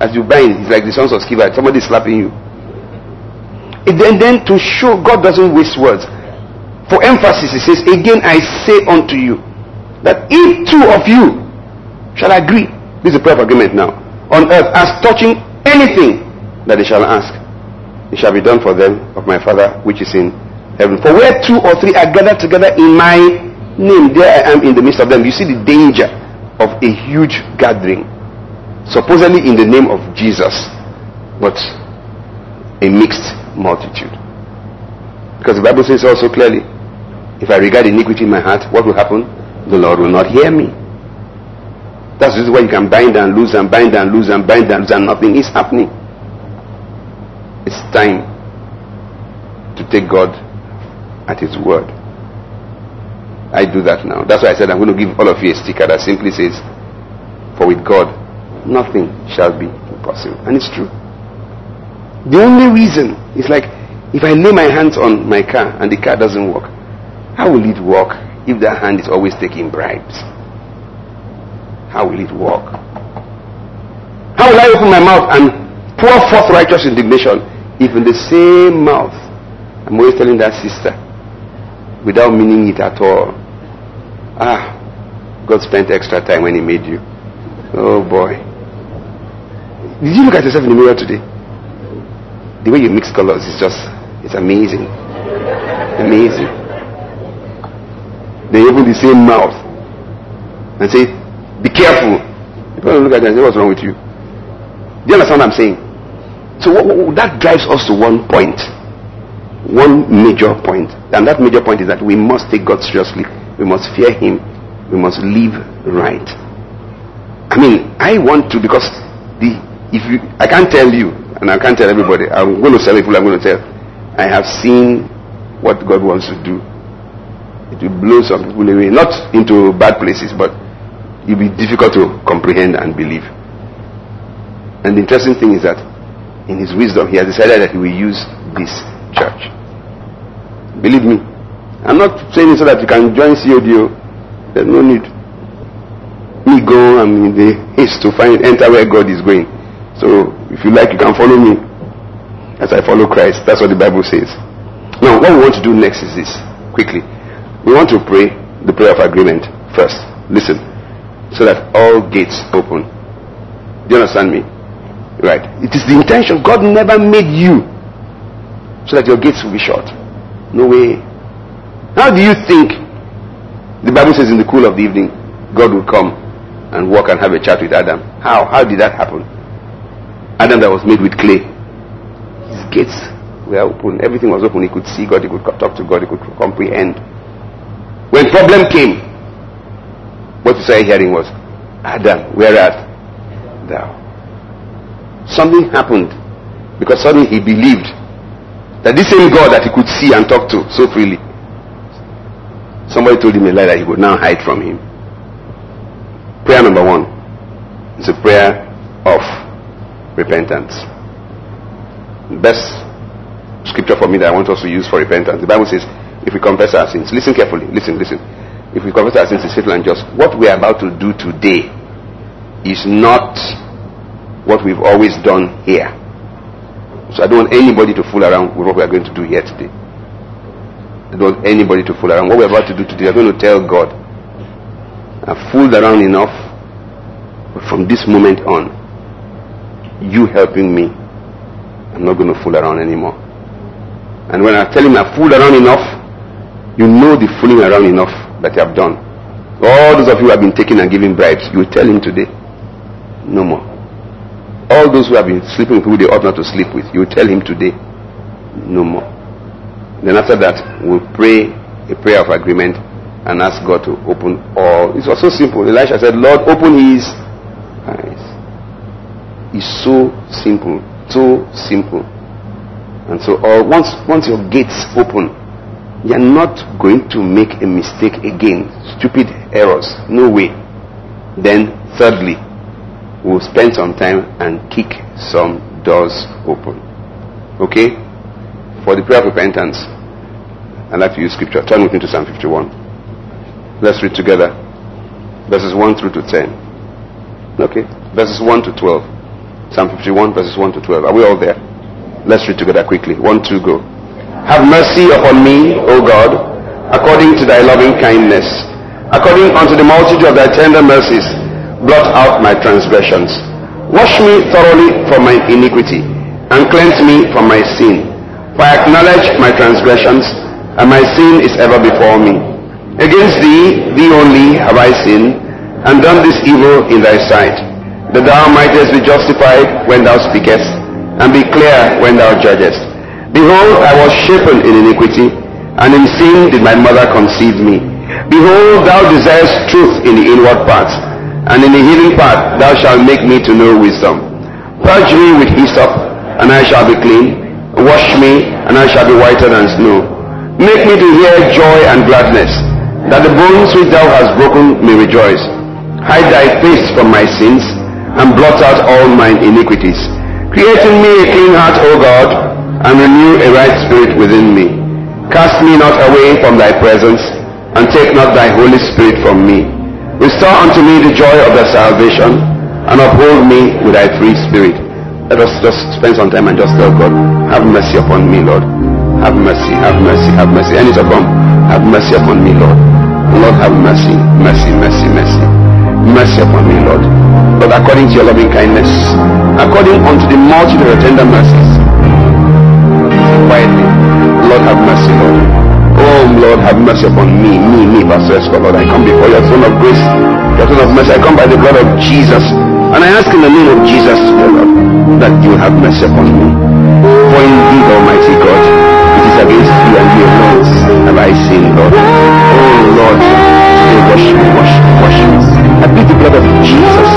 as you bind, it's like the sons of Sceva. Somebody slapping you. And then, then to show God doesn't waste words. For emphasis, he says, Again I say unto you that if two of you shall agree, this is a prayer of agreement now, on earth as touching anything that they shall ask, it shall be done for them of my Father which is in heaven. For where two or three are gathered together in my name, there I am in the midst of them. You see the danger of a huge gathering, supposedly in the name of Jesus, but a mixed multitude. Because the Bible says also clearly, if I regard iniquity in my heart, what will happen? The Lord will not hear me. That's just why you can bind and lose and bind and lose and bind and lose and nothing is happening. It's time to take God at His word. I do that now. That's why I said I'm going to give all of you a sticker that simply says, For with God, nothing shall be impossible. And it's true. The only reason is like if I lay my hands on my car and the car doesn't work, how will it work if that hand is always taking bribes? How will it work? How will I open my mouth and pour forth righteous indignation in the same mouth I'm always telling that sister without meaning it at all? Ah, God spent extra time when He made you. Oh boy. Did you look at yourself in the mirror today? The way you mix colors is just, it's amazing. Amazing. They open the same mouth and say, Be careful. People look at you and say, What's wrong with you? Do you understand what I'm saying? So that drives us to one point, one major point. And that major point is that we must take God seriously. We must fear Him. We must live right. I mean, I want to because the if you I can't tell you and I can't tell everybody. I'm going to tell people I'm going to tell. I have seen what God wants to do. It will blow some people away, not into bad places, but it will be difficult to comprehend and believe. And the interesting thing is that in his wisdom, he has decided that he will use this church. Believe me. I'm not saying so that you can join CODO. There's no need. Me go, I'm in the haste to find enter where God is going. So if you like, you can follow me as I follow Christ. That's what the Bible says. Now, what we want to do next is this quickly. We want to pray the prayer of agreement first. Listen. So that all gates open. Do you understand me? Right. It is the intention. God never made you so that your gates will be shut. No way. How do you think the Bible says in the cool of the evening God will come and walk and have a chat with Adam? How? How did that happen? Adam that was made with clay. His gates were open. Everything was open. He could see God. He could talk to God. He could comprehend. When problem came, what you started hearing was, Adam, where art thou? Something happened because suddenly he believed that this same God that he could see and talk to so freely, somebody told him a lie that he would now hide from him. Prayer number one is a prayer of repentance. The best scripture for me that I want us to use for repentance. The Bible says, if we confess our sins, listen carefully, listen, listen. If we confess our sins, it's faithful and just. What we are about to do today is not what we've always done here. So I don't want anybody to fool around with what we are going to do here today. I don't want anybody to fool around. What we're about to do today, I'm going to tell God, I've fooled around enough, but from this moment on, you helping me, I'm not going to fool around anymore. And when I tell him I've fooled around enough, you know the fooling around enough that you have done. All those of you who have been taking and giving bribes, you tell him today, no more all those who have been sleeping with who they ought not to sleep with, you tell him today, no more. Then after that, we'll pray a prayer of agreement and ask God to open all. It was so simple. Elisha said, Lord, open his eyes. It's so simple. So simple. And so all, once, once your gates open, you're not going to make a mistake again. Stupid errors. No way. Then, thirdly, we'll spend some time and kick some doors open. Okay? For the prayer of repentance, I'd like to use scripture. Turn with me to Psalm 51. Let's read together. Verses 1 through to 10. Okay? Verses 1 to 12. Psalm 51, verses 1 to 12. Are we all there? Let's read together quickly. 1, 2, go. Have mercy upon me, O God, according to thy loving kindness, according unto the multitude of thy tender mercies blot out my transgressions. Wash me thoroughly from my iniquity, and cleanse me from my sin. For I acknowledge my transgressions, and my sin is ever before me. Against thee, thee only, have I sinned, and done this evil in thy sight, that thou mightest be justified when thou speakest, and be clear when thou judgest. Behold, I was shapen in iniquity, and in sin did my mother conceive me. Behold, thou desirest truth in the inward parts and in the hidden part thou shalt make me to know wisdom. Purge me with hyssop, and I shall be clean. Wash me, and I shall be whiter than snow. Make me to hear joy and gladness, that the bones which thou hast broken may rejoice. Hide thy face from my sins, and blot out all mine iniquities. Create in me a clean heart, O God, and renew a right spirit within me. Cast me not away from thy presence, and take not thy Holy Spirit from me. Restore unto me the joy of thy salvation and uphold me with thy free spirit. Let us just spend some time and just tell God, have mercy upon me, Lord. Have mercy, have mercy, have mercy. Any to come, have mercy upon me, Lord. Lord, have mercy, mercy, mercy, mercy. Mercy upon me, Lord. But according to your loving kindness, according unto the multitude of tender mercies. Quietly, Lord, have mercy, Lord. Oh Lord, have mercy upon me, me, me, Pastor Esco, Lord. I come before your throne of grace, your throne of mercy. I come by the blood of Jesus. And I ask in the name of Jesus, Lord, that you have mercy upon me. For indeed, Almighty God, it is against you and you alone have I sinned, Lord. Oh Lord, today wash me, wash me, wash me. I plead the blood of Jesus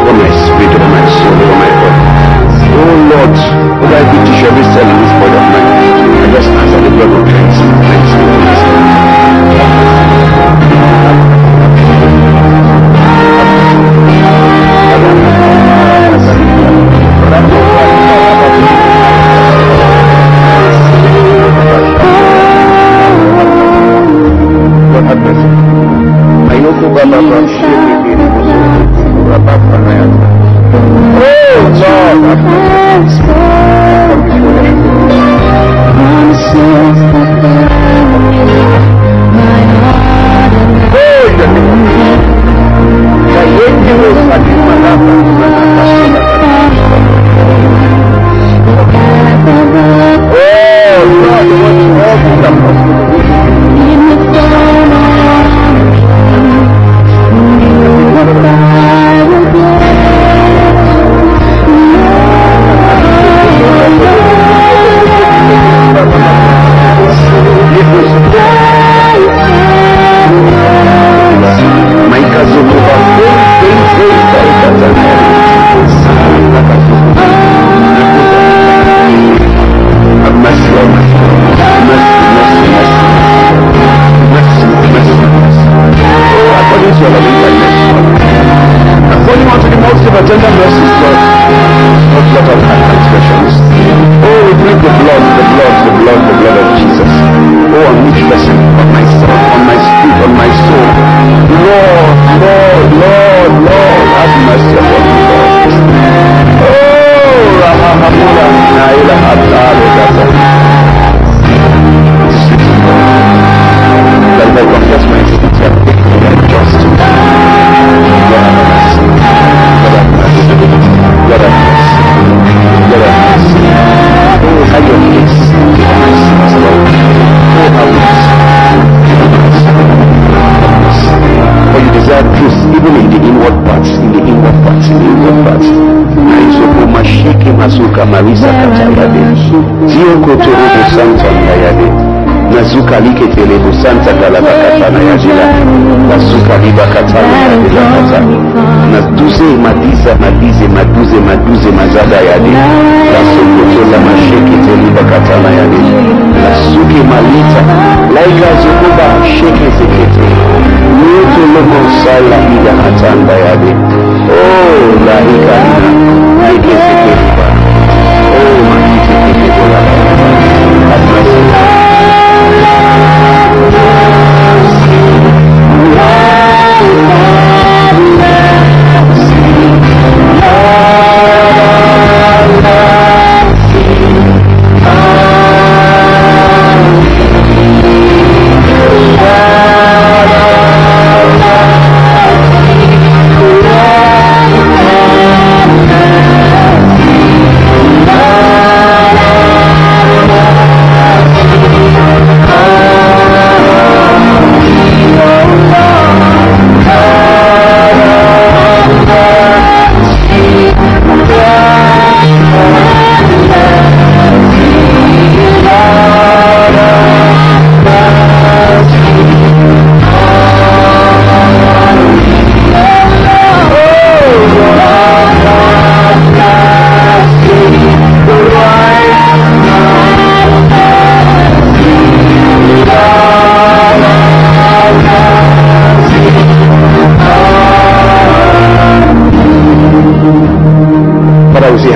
over my spirit, over my soul, over my. Oh Lord, over every tissue, every cell in this body of mine. I just that the will cleanse me,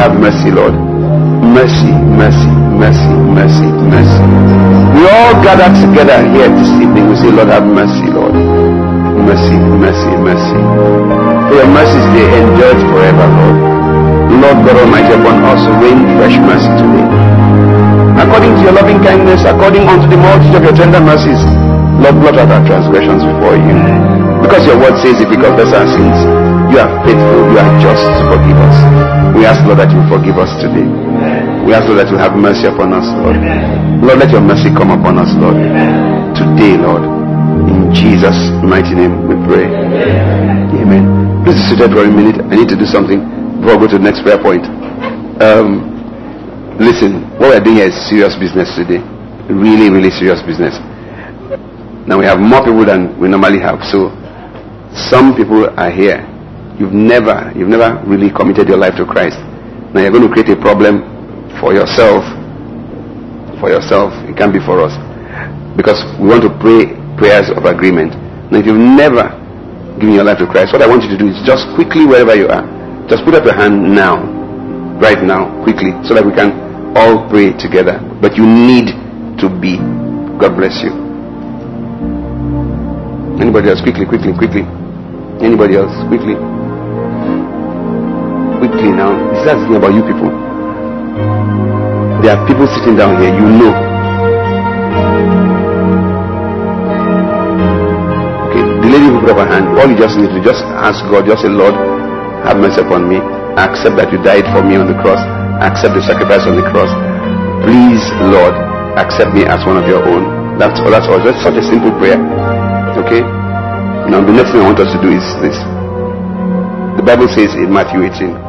have mercy, Lord. Mercy, mercy, mercy, mercy, mercy. We all gather together here this evening. We say, Lord, have mercy, Lord. mercy, mercy, mercy. For your mercies, they endure forever, Lord. Lord God Almighty, upon us rain fresh mercy today. According to your loving kindness, according unto the multitude of your tender mercies, Lord, blot out our transgressions before you. Because your word says if we confess our sins, you are faithful, you are just to forgive us. We ask, Lord, that you forgive us today. We ask, Lord, that you have mercy upon us, Lord. Lord, let your mercy come upon us, Lord. Today, Lord. In Jesus' mighty name we pray. Amen. Please sit seated for a minute. I need to do something before I go to the next prayer point. Um, listen, what we're doing here is serious business today. Really, really serious business. Now we have more people than we normally have. So some people are here. You've never, you've never really committed your life to Christ. Now you're going to create a problem for yourself. For yourself. It can't be for us. Because we want to pray prayers of agreement. Now if you've never given your life to Christ, what I want you to do is just quickly wherever you are, just put up your hand now. Right now, quickly, so that we can all pray together. But you need to be. God bless you. Anybody else? Quickly, quickly, quickly. Anybody else? Quickly. Quickly now. This is asking about you people. There are people sitting down here. You know. Okay. The lady who put up her hand. All you just need to just ask God. Just say, Lord, have mercy upon me. accept that you died for me on the cross. accept the sacrifice on the cross. Please, Lord, accept me as one of your own. That's all. That's all. Just such a simple prayer. Okay? Now, the next thing I want us to do is this. The Bible says in Matthew 18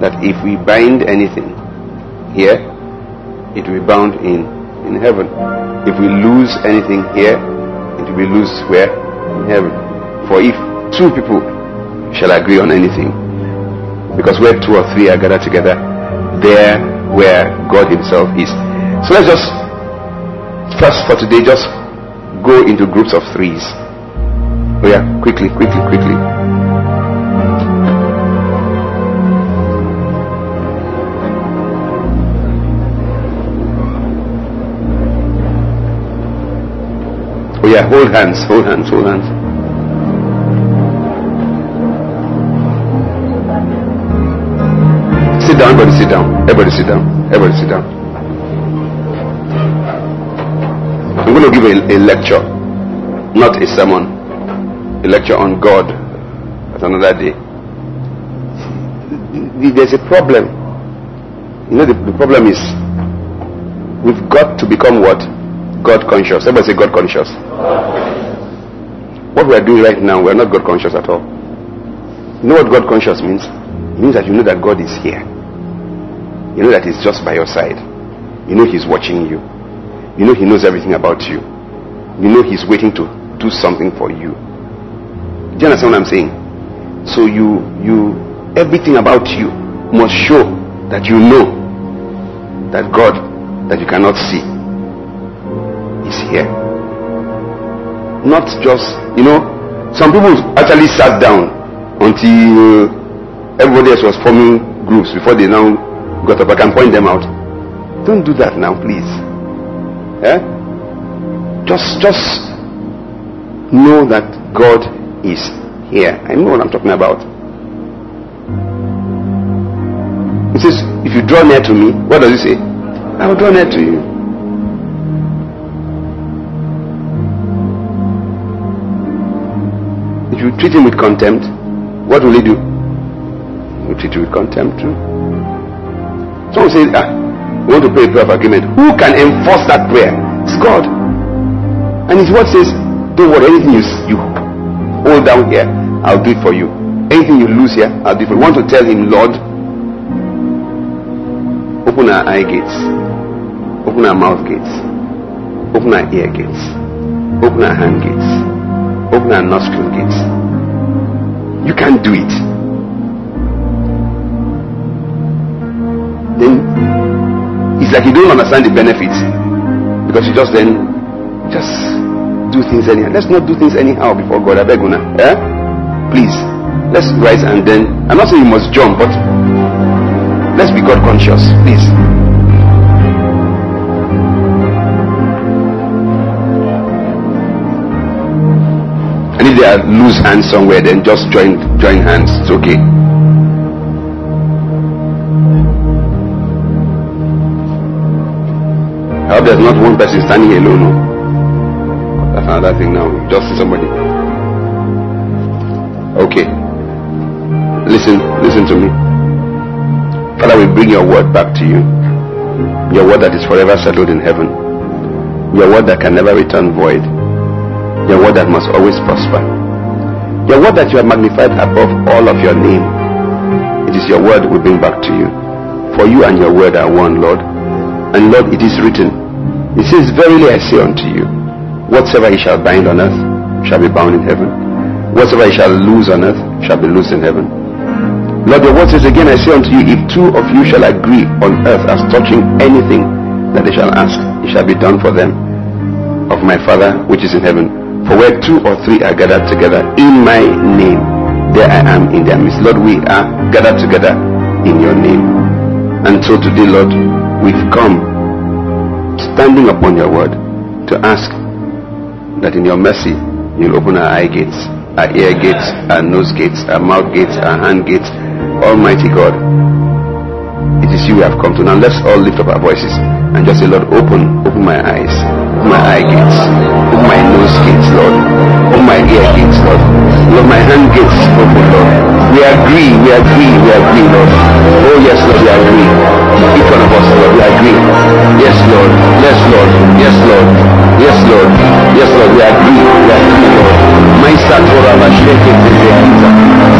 that if we bind anything here, it will be bound in, in heaven. If we lose anything here, it will be loosed where? In heaven. For if two people shall agree on anything, because where two or three are gathered together, there where God Himself is. So let's just, first for today, just go into groups of threes. Oh yeah, quickly, quickly, quickly. Oh yeah, hold hands, hold hands, hold hands. Sit down, everybody sit down. Everybody sit down. Everybody sit down. I'm going to give a, a lecture, not a sermon a lecture on God at another day. There's a problem. You know, the, the problem is we've got to become what? God conscious. Everybody say God conscious. What we are doing right now, we are not God conscious at all. You know what God conscious means? It means that you know that God is here. You know that He's just by your side. You know He's watching you. You know He knows everything about you. You know He's waiting to do something for you. Do you understand what I'm saying? So you you everything about you must show that you know that God that you cannot see is here. Not just you know, some people actually sat down until everybody else was forming groups before they now got up. I can point them out. Don't do that now, please. Eh? Just just know that God is here. I know what I'm talking about. He says, if you draw near to me, what does he say? I will draw near to you. If you treat him with contempt, what will he do? He will treat you with contempt too. Someone says, ah, we want to pray a prayer of agreement. Who can enforce that prayer? It's God. And his word says, don't worry, anything you, you hold down here, I'll do it for you. Anything you lose here, I'll do it for you. Want to tell him, Lord, open our eye gates, open our mouth gates, open our ear gates, open our hand gates, open our nostril gates. You can't do it. Then it's like you don't understand the benefits because you just then just do things anyhow. Let's not do things anyhow before God. I beg you now. Eh? Please, let's rise and then, I'm not saying you must jump, but let's be God conscious, please. I need there loose hands somewhere, then just join join hands. It's okay. I hope there's not one person standing alone. No. That's another thing now. Just somebody. Okay. Listen, listen to me. Father, we bring your word back to you. Your word that is forever settled in heaven. Your word that can never return void. Your word that must always prosper. Your word that you have magnified above all of your name. It is your word we bring back to you. For you and your word are one, Lord. And Lord, it is written. It says, Verily I say unto you, whatsoever ye shall bind on earth shall be bound in heaven. Whatsoever ye shall loose on earth shall be loosed in heaven. Lord, your word says again, I say unto you, if two of you shall agree on earth as touching anything that they shall ask, it shall be done for them of my Father which is in heaven. For where two or three are gathered together in my name, there I am in their midst. Lord, we are gathered together in your name. And so today, Lord, we've come standing upon your word to ask that in your mercy you'll open our eye gates, our ear gates, our nose gates, our mouth gates, our hand gates. Almighty God, it is you we have come to. Now let's all lift up our voices and just say, Lord, open, open my eyes my eye gates, my nose gates, Lord, open my ear gates, Lord, Lord, my hand gates open, Lord. We agree, we agree, we agree, Lord. Oh yes, Lord, we agree. Each one of us, Lord, we agree. Yes, Lord, yes, Lord, yes, Lord, yes, Lord, yes, Lord, we agree, we agree, Lord. Maisa tora masheke tezekita.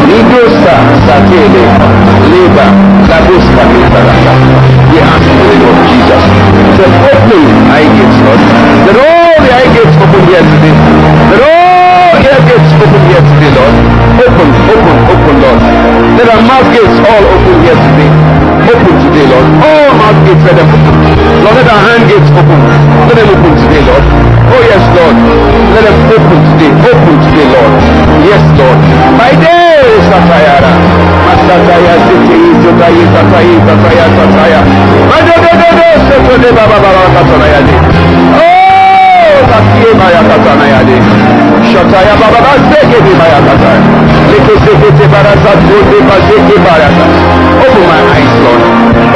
Nidosa satele leba labuska mitarata. We ask in the name of Jesus to open eye gates, Lord. That all the eye gates open here today. That all the ear gates open here today, Lord. Open, open, open, Lord. Let our mouth gates all open here today. Open today, Lord. All mouth gates, let them open. Lord, let our hand gates open. Let them open today, Lord. Oh yes, Lord. Let them open today. Open today, Lord. Yes, Lord. My day, Satayara. Masataya City, Jotayi, Satayi, Sataya, Sataya. Madodododo, Baba, Baba, Sataya. Oh, Sakiye, Maya, Sataya. Shataya, Baba, Baba, Maya, Sataya. Leke, Seke, Tebara, Satode, Baseke, Maya, Open my eyes, Lord.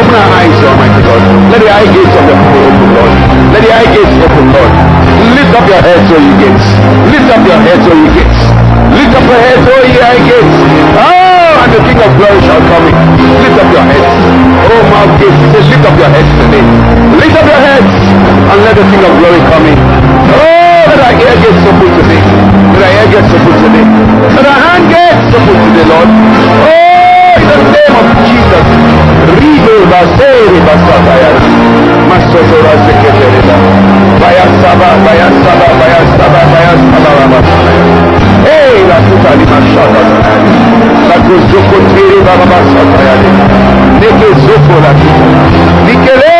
Open our eyes, Almighty God. Let the eye gates of the people open, Lord. Let the eye gates open, Lord. Lift up your heads, O ye gates. Lift up your heads, O ye gates. Lift up your heads, O ye gates. Oh, and the King of glory shall come in. Lift up your heads. Oh, mouth gates. He says, lift up your heads today. Lift up your heads and let the King of glory come in. Oh, let our ear gates open today. Let our ear gates open today. Let our hand gates open today, Lord. Oh, in the name of Jesus. Rido basere basataya. Masotora seketereba. Baya saba, baya saba, baya la kutali mashaka bakozokotiri bababasaka yale ndenge ezokola likele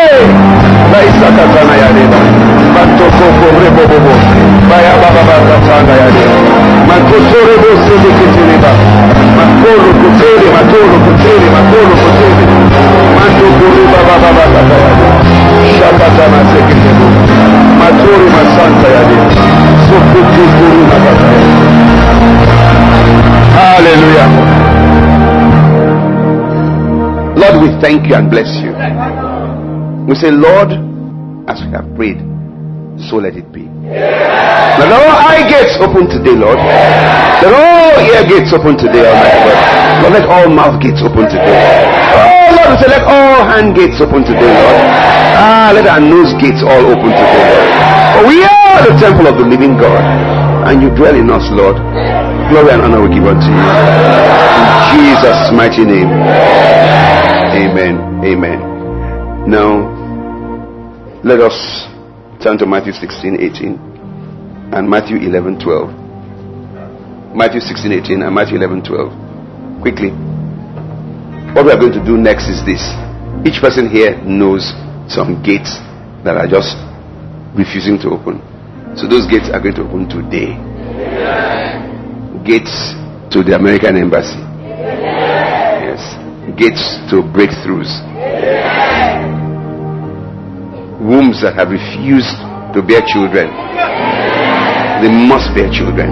baisakatana ya leba batokokorebobobo baya bababakatanga ya leba makosore bosedeketeleba makolo kotere makolo kotere makolo kotere matokori babababakata ya leba shakatana seketebo matori masanta ya leba sokotokorumakata ya leba Hallelujah. Lord, we thank you and bless you. We say, Lord, as we have prayed, so let it be. Let all eye gates open today, Lord. Let all ear gates open today, Almighty God. Lord, let all mouth gates open today. Oh, Lord, we say, let all hand gates open today, Lord. Ah, let our nose gates all open today, Lord. For we are the temple of the living God, and you dwell in us, Lord. Glory and honor we give unto you. In Jesus' mighty name. Amen. Amen. Now, let us turn to Matthew 16, 18 and Matthew 11, 12. Matthew 16, 18 and Matthew 11, 12. Quickly. What we are going to do next is this. Each person here knows some gates that are just refusing to open. So those gates are going to open today. Gates to the American embassy. Yes. Gates to breakthroughs. Wombs that have refused to bear children. They must bear children.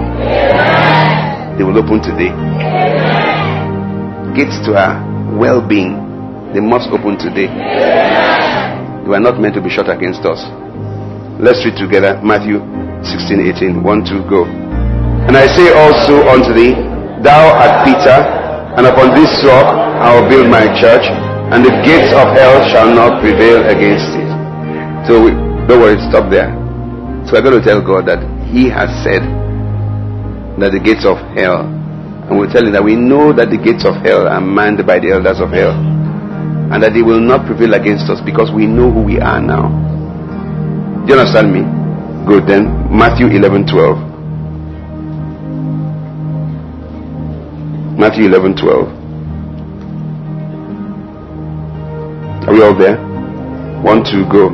they will open today. Gates to our well being, they must open today. They were not meant to be shut against us. Let's read together Matthew 16 18. 1 2 go. And I say also unto thee, Thou art Peter, and upon this rock I will build my church, and the gates of hell shall not prevail against it. So we, don't worry, stop there. So we're going to tell God that He has said that the gates of hell, and we're telling that we know that the gates of hell are manned by the elders of hell, and that they will not prevail against us because we know who we are now. Do you understand me? Good then. Matthew 11 12. Matthew 11 12. Are we all there? One, two, go.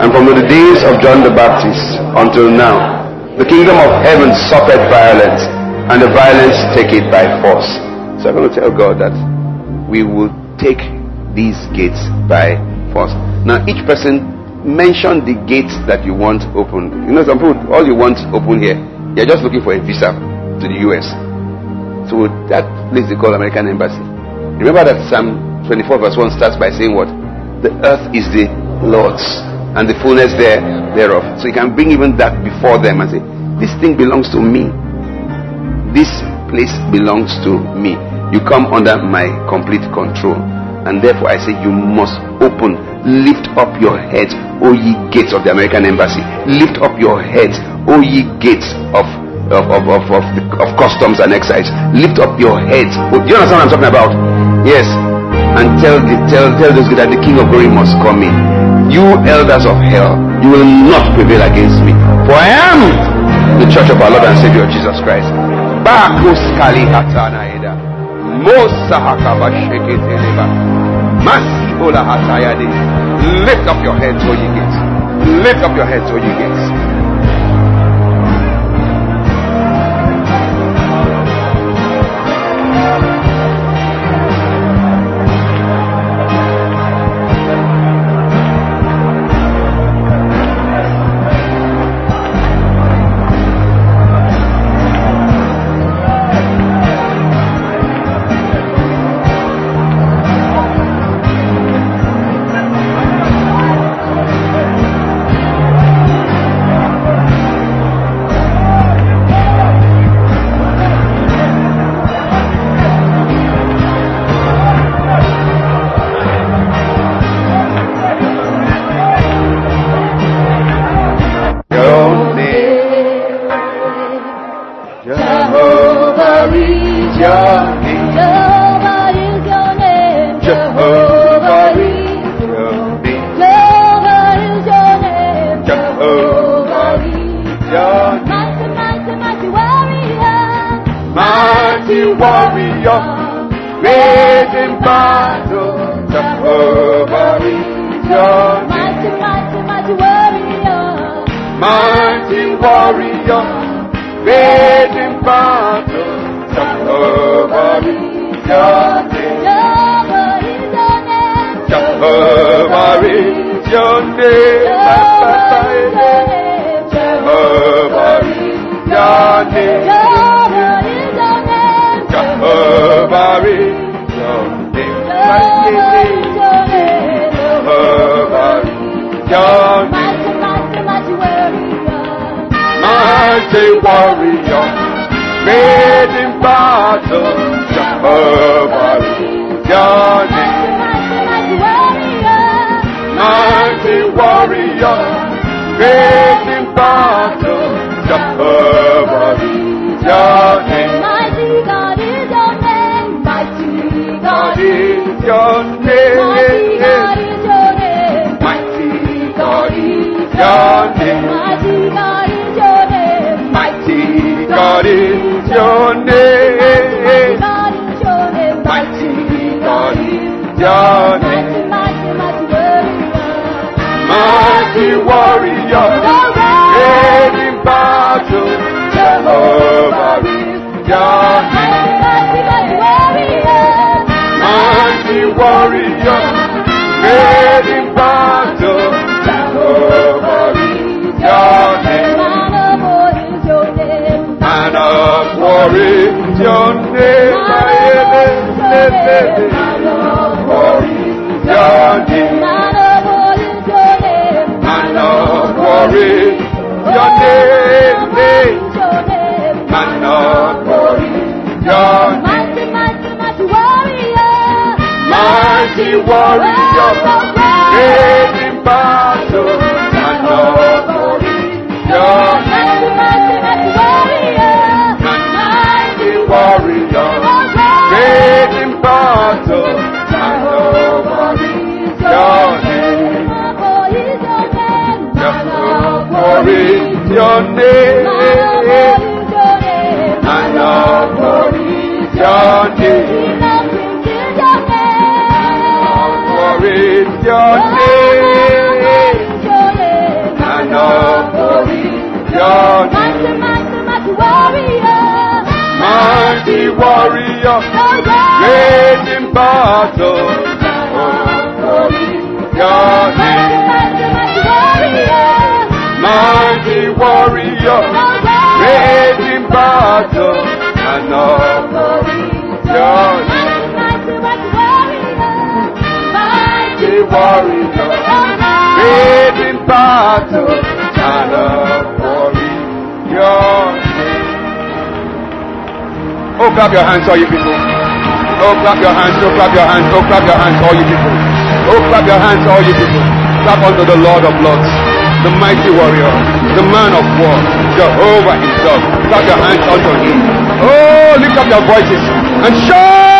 And from the days of John the Baptist until now, the kingdom of heaven suffered violence, and the violence take it by force. So I'm going to tell God that we will take these gates by force. Now, each person mention the gates that you want open. You know, some people, all you want open here, you're just looking for a visa to the US. So that place they call American Embassy. Remember that Psalm 24 verse 1 starts by saying what? The earth is the Lord's and the fullness there thereof. So you can bring even that before them and say, This thing belongs to me. This place belongs to me. You come under my complete control. And therefore I say you must open, lift up your heads, O ye gates of the American embassy. Lift up your heads, O ye gates of of, of, of, of, of customs and excise. Lift up your heads. Do you understand what I'm talking about? Yes. And tell the, tell tell those that the King of Glory must come in you elders of hell, you will not prevail against me. For I am the church of our Lord and Savior Jesus Christ. Kali Hatana Eda. Lift up your heads, O ye gates. Lift up your heads, O ye gates. warrior, great in battle. Jehovah is your name. Man of war is your name. mighty warrior, great in battle and all. Your mighty, mighty warrior, mighty warrior, great in battle name. all glory. Your name, your glory, your name. your name. Mighty, warrior. Mighty warrior. Battle. Mighty warrior. Great in battle. And all warrior, made in battle, and your warrior. Oh, clap your hands, all you people. Oh, clap your hands, oh, clap your hands, oh, clap your hands, all you people. Oh, clap your hands, all you people. Clap unto the Lord of Lords, the mighty warrior, the man of war, Jehovah Himself. Clap your hands unto Him. Oh, lift up your voices and shout.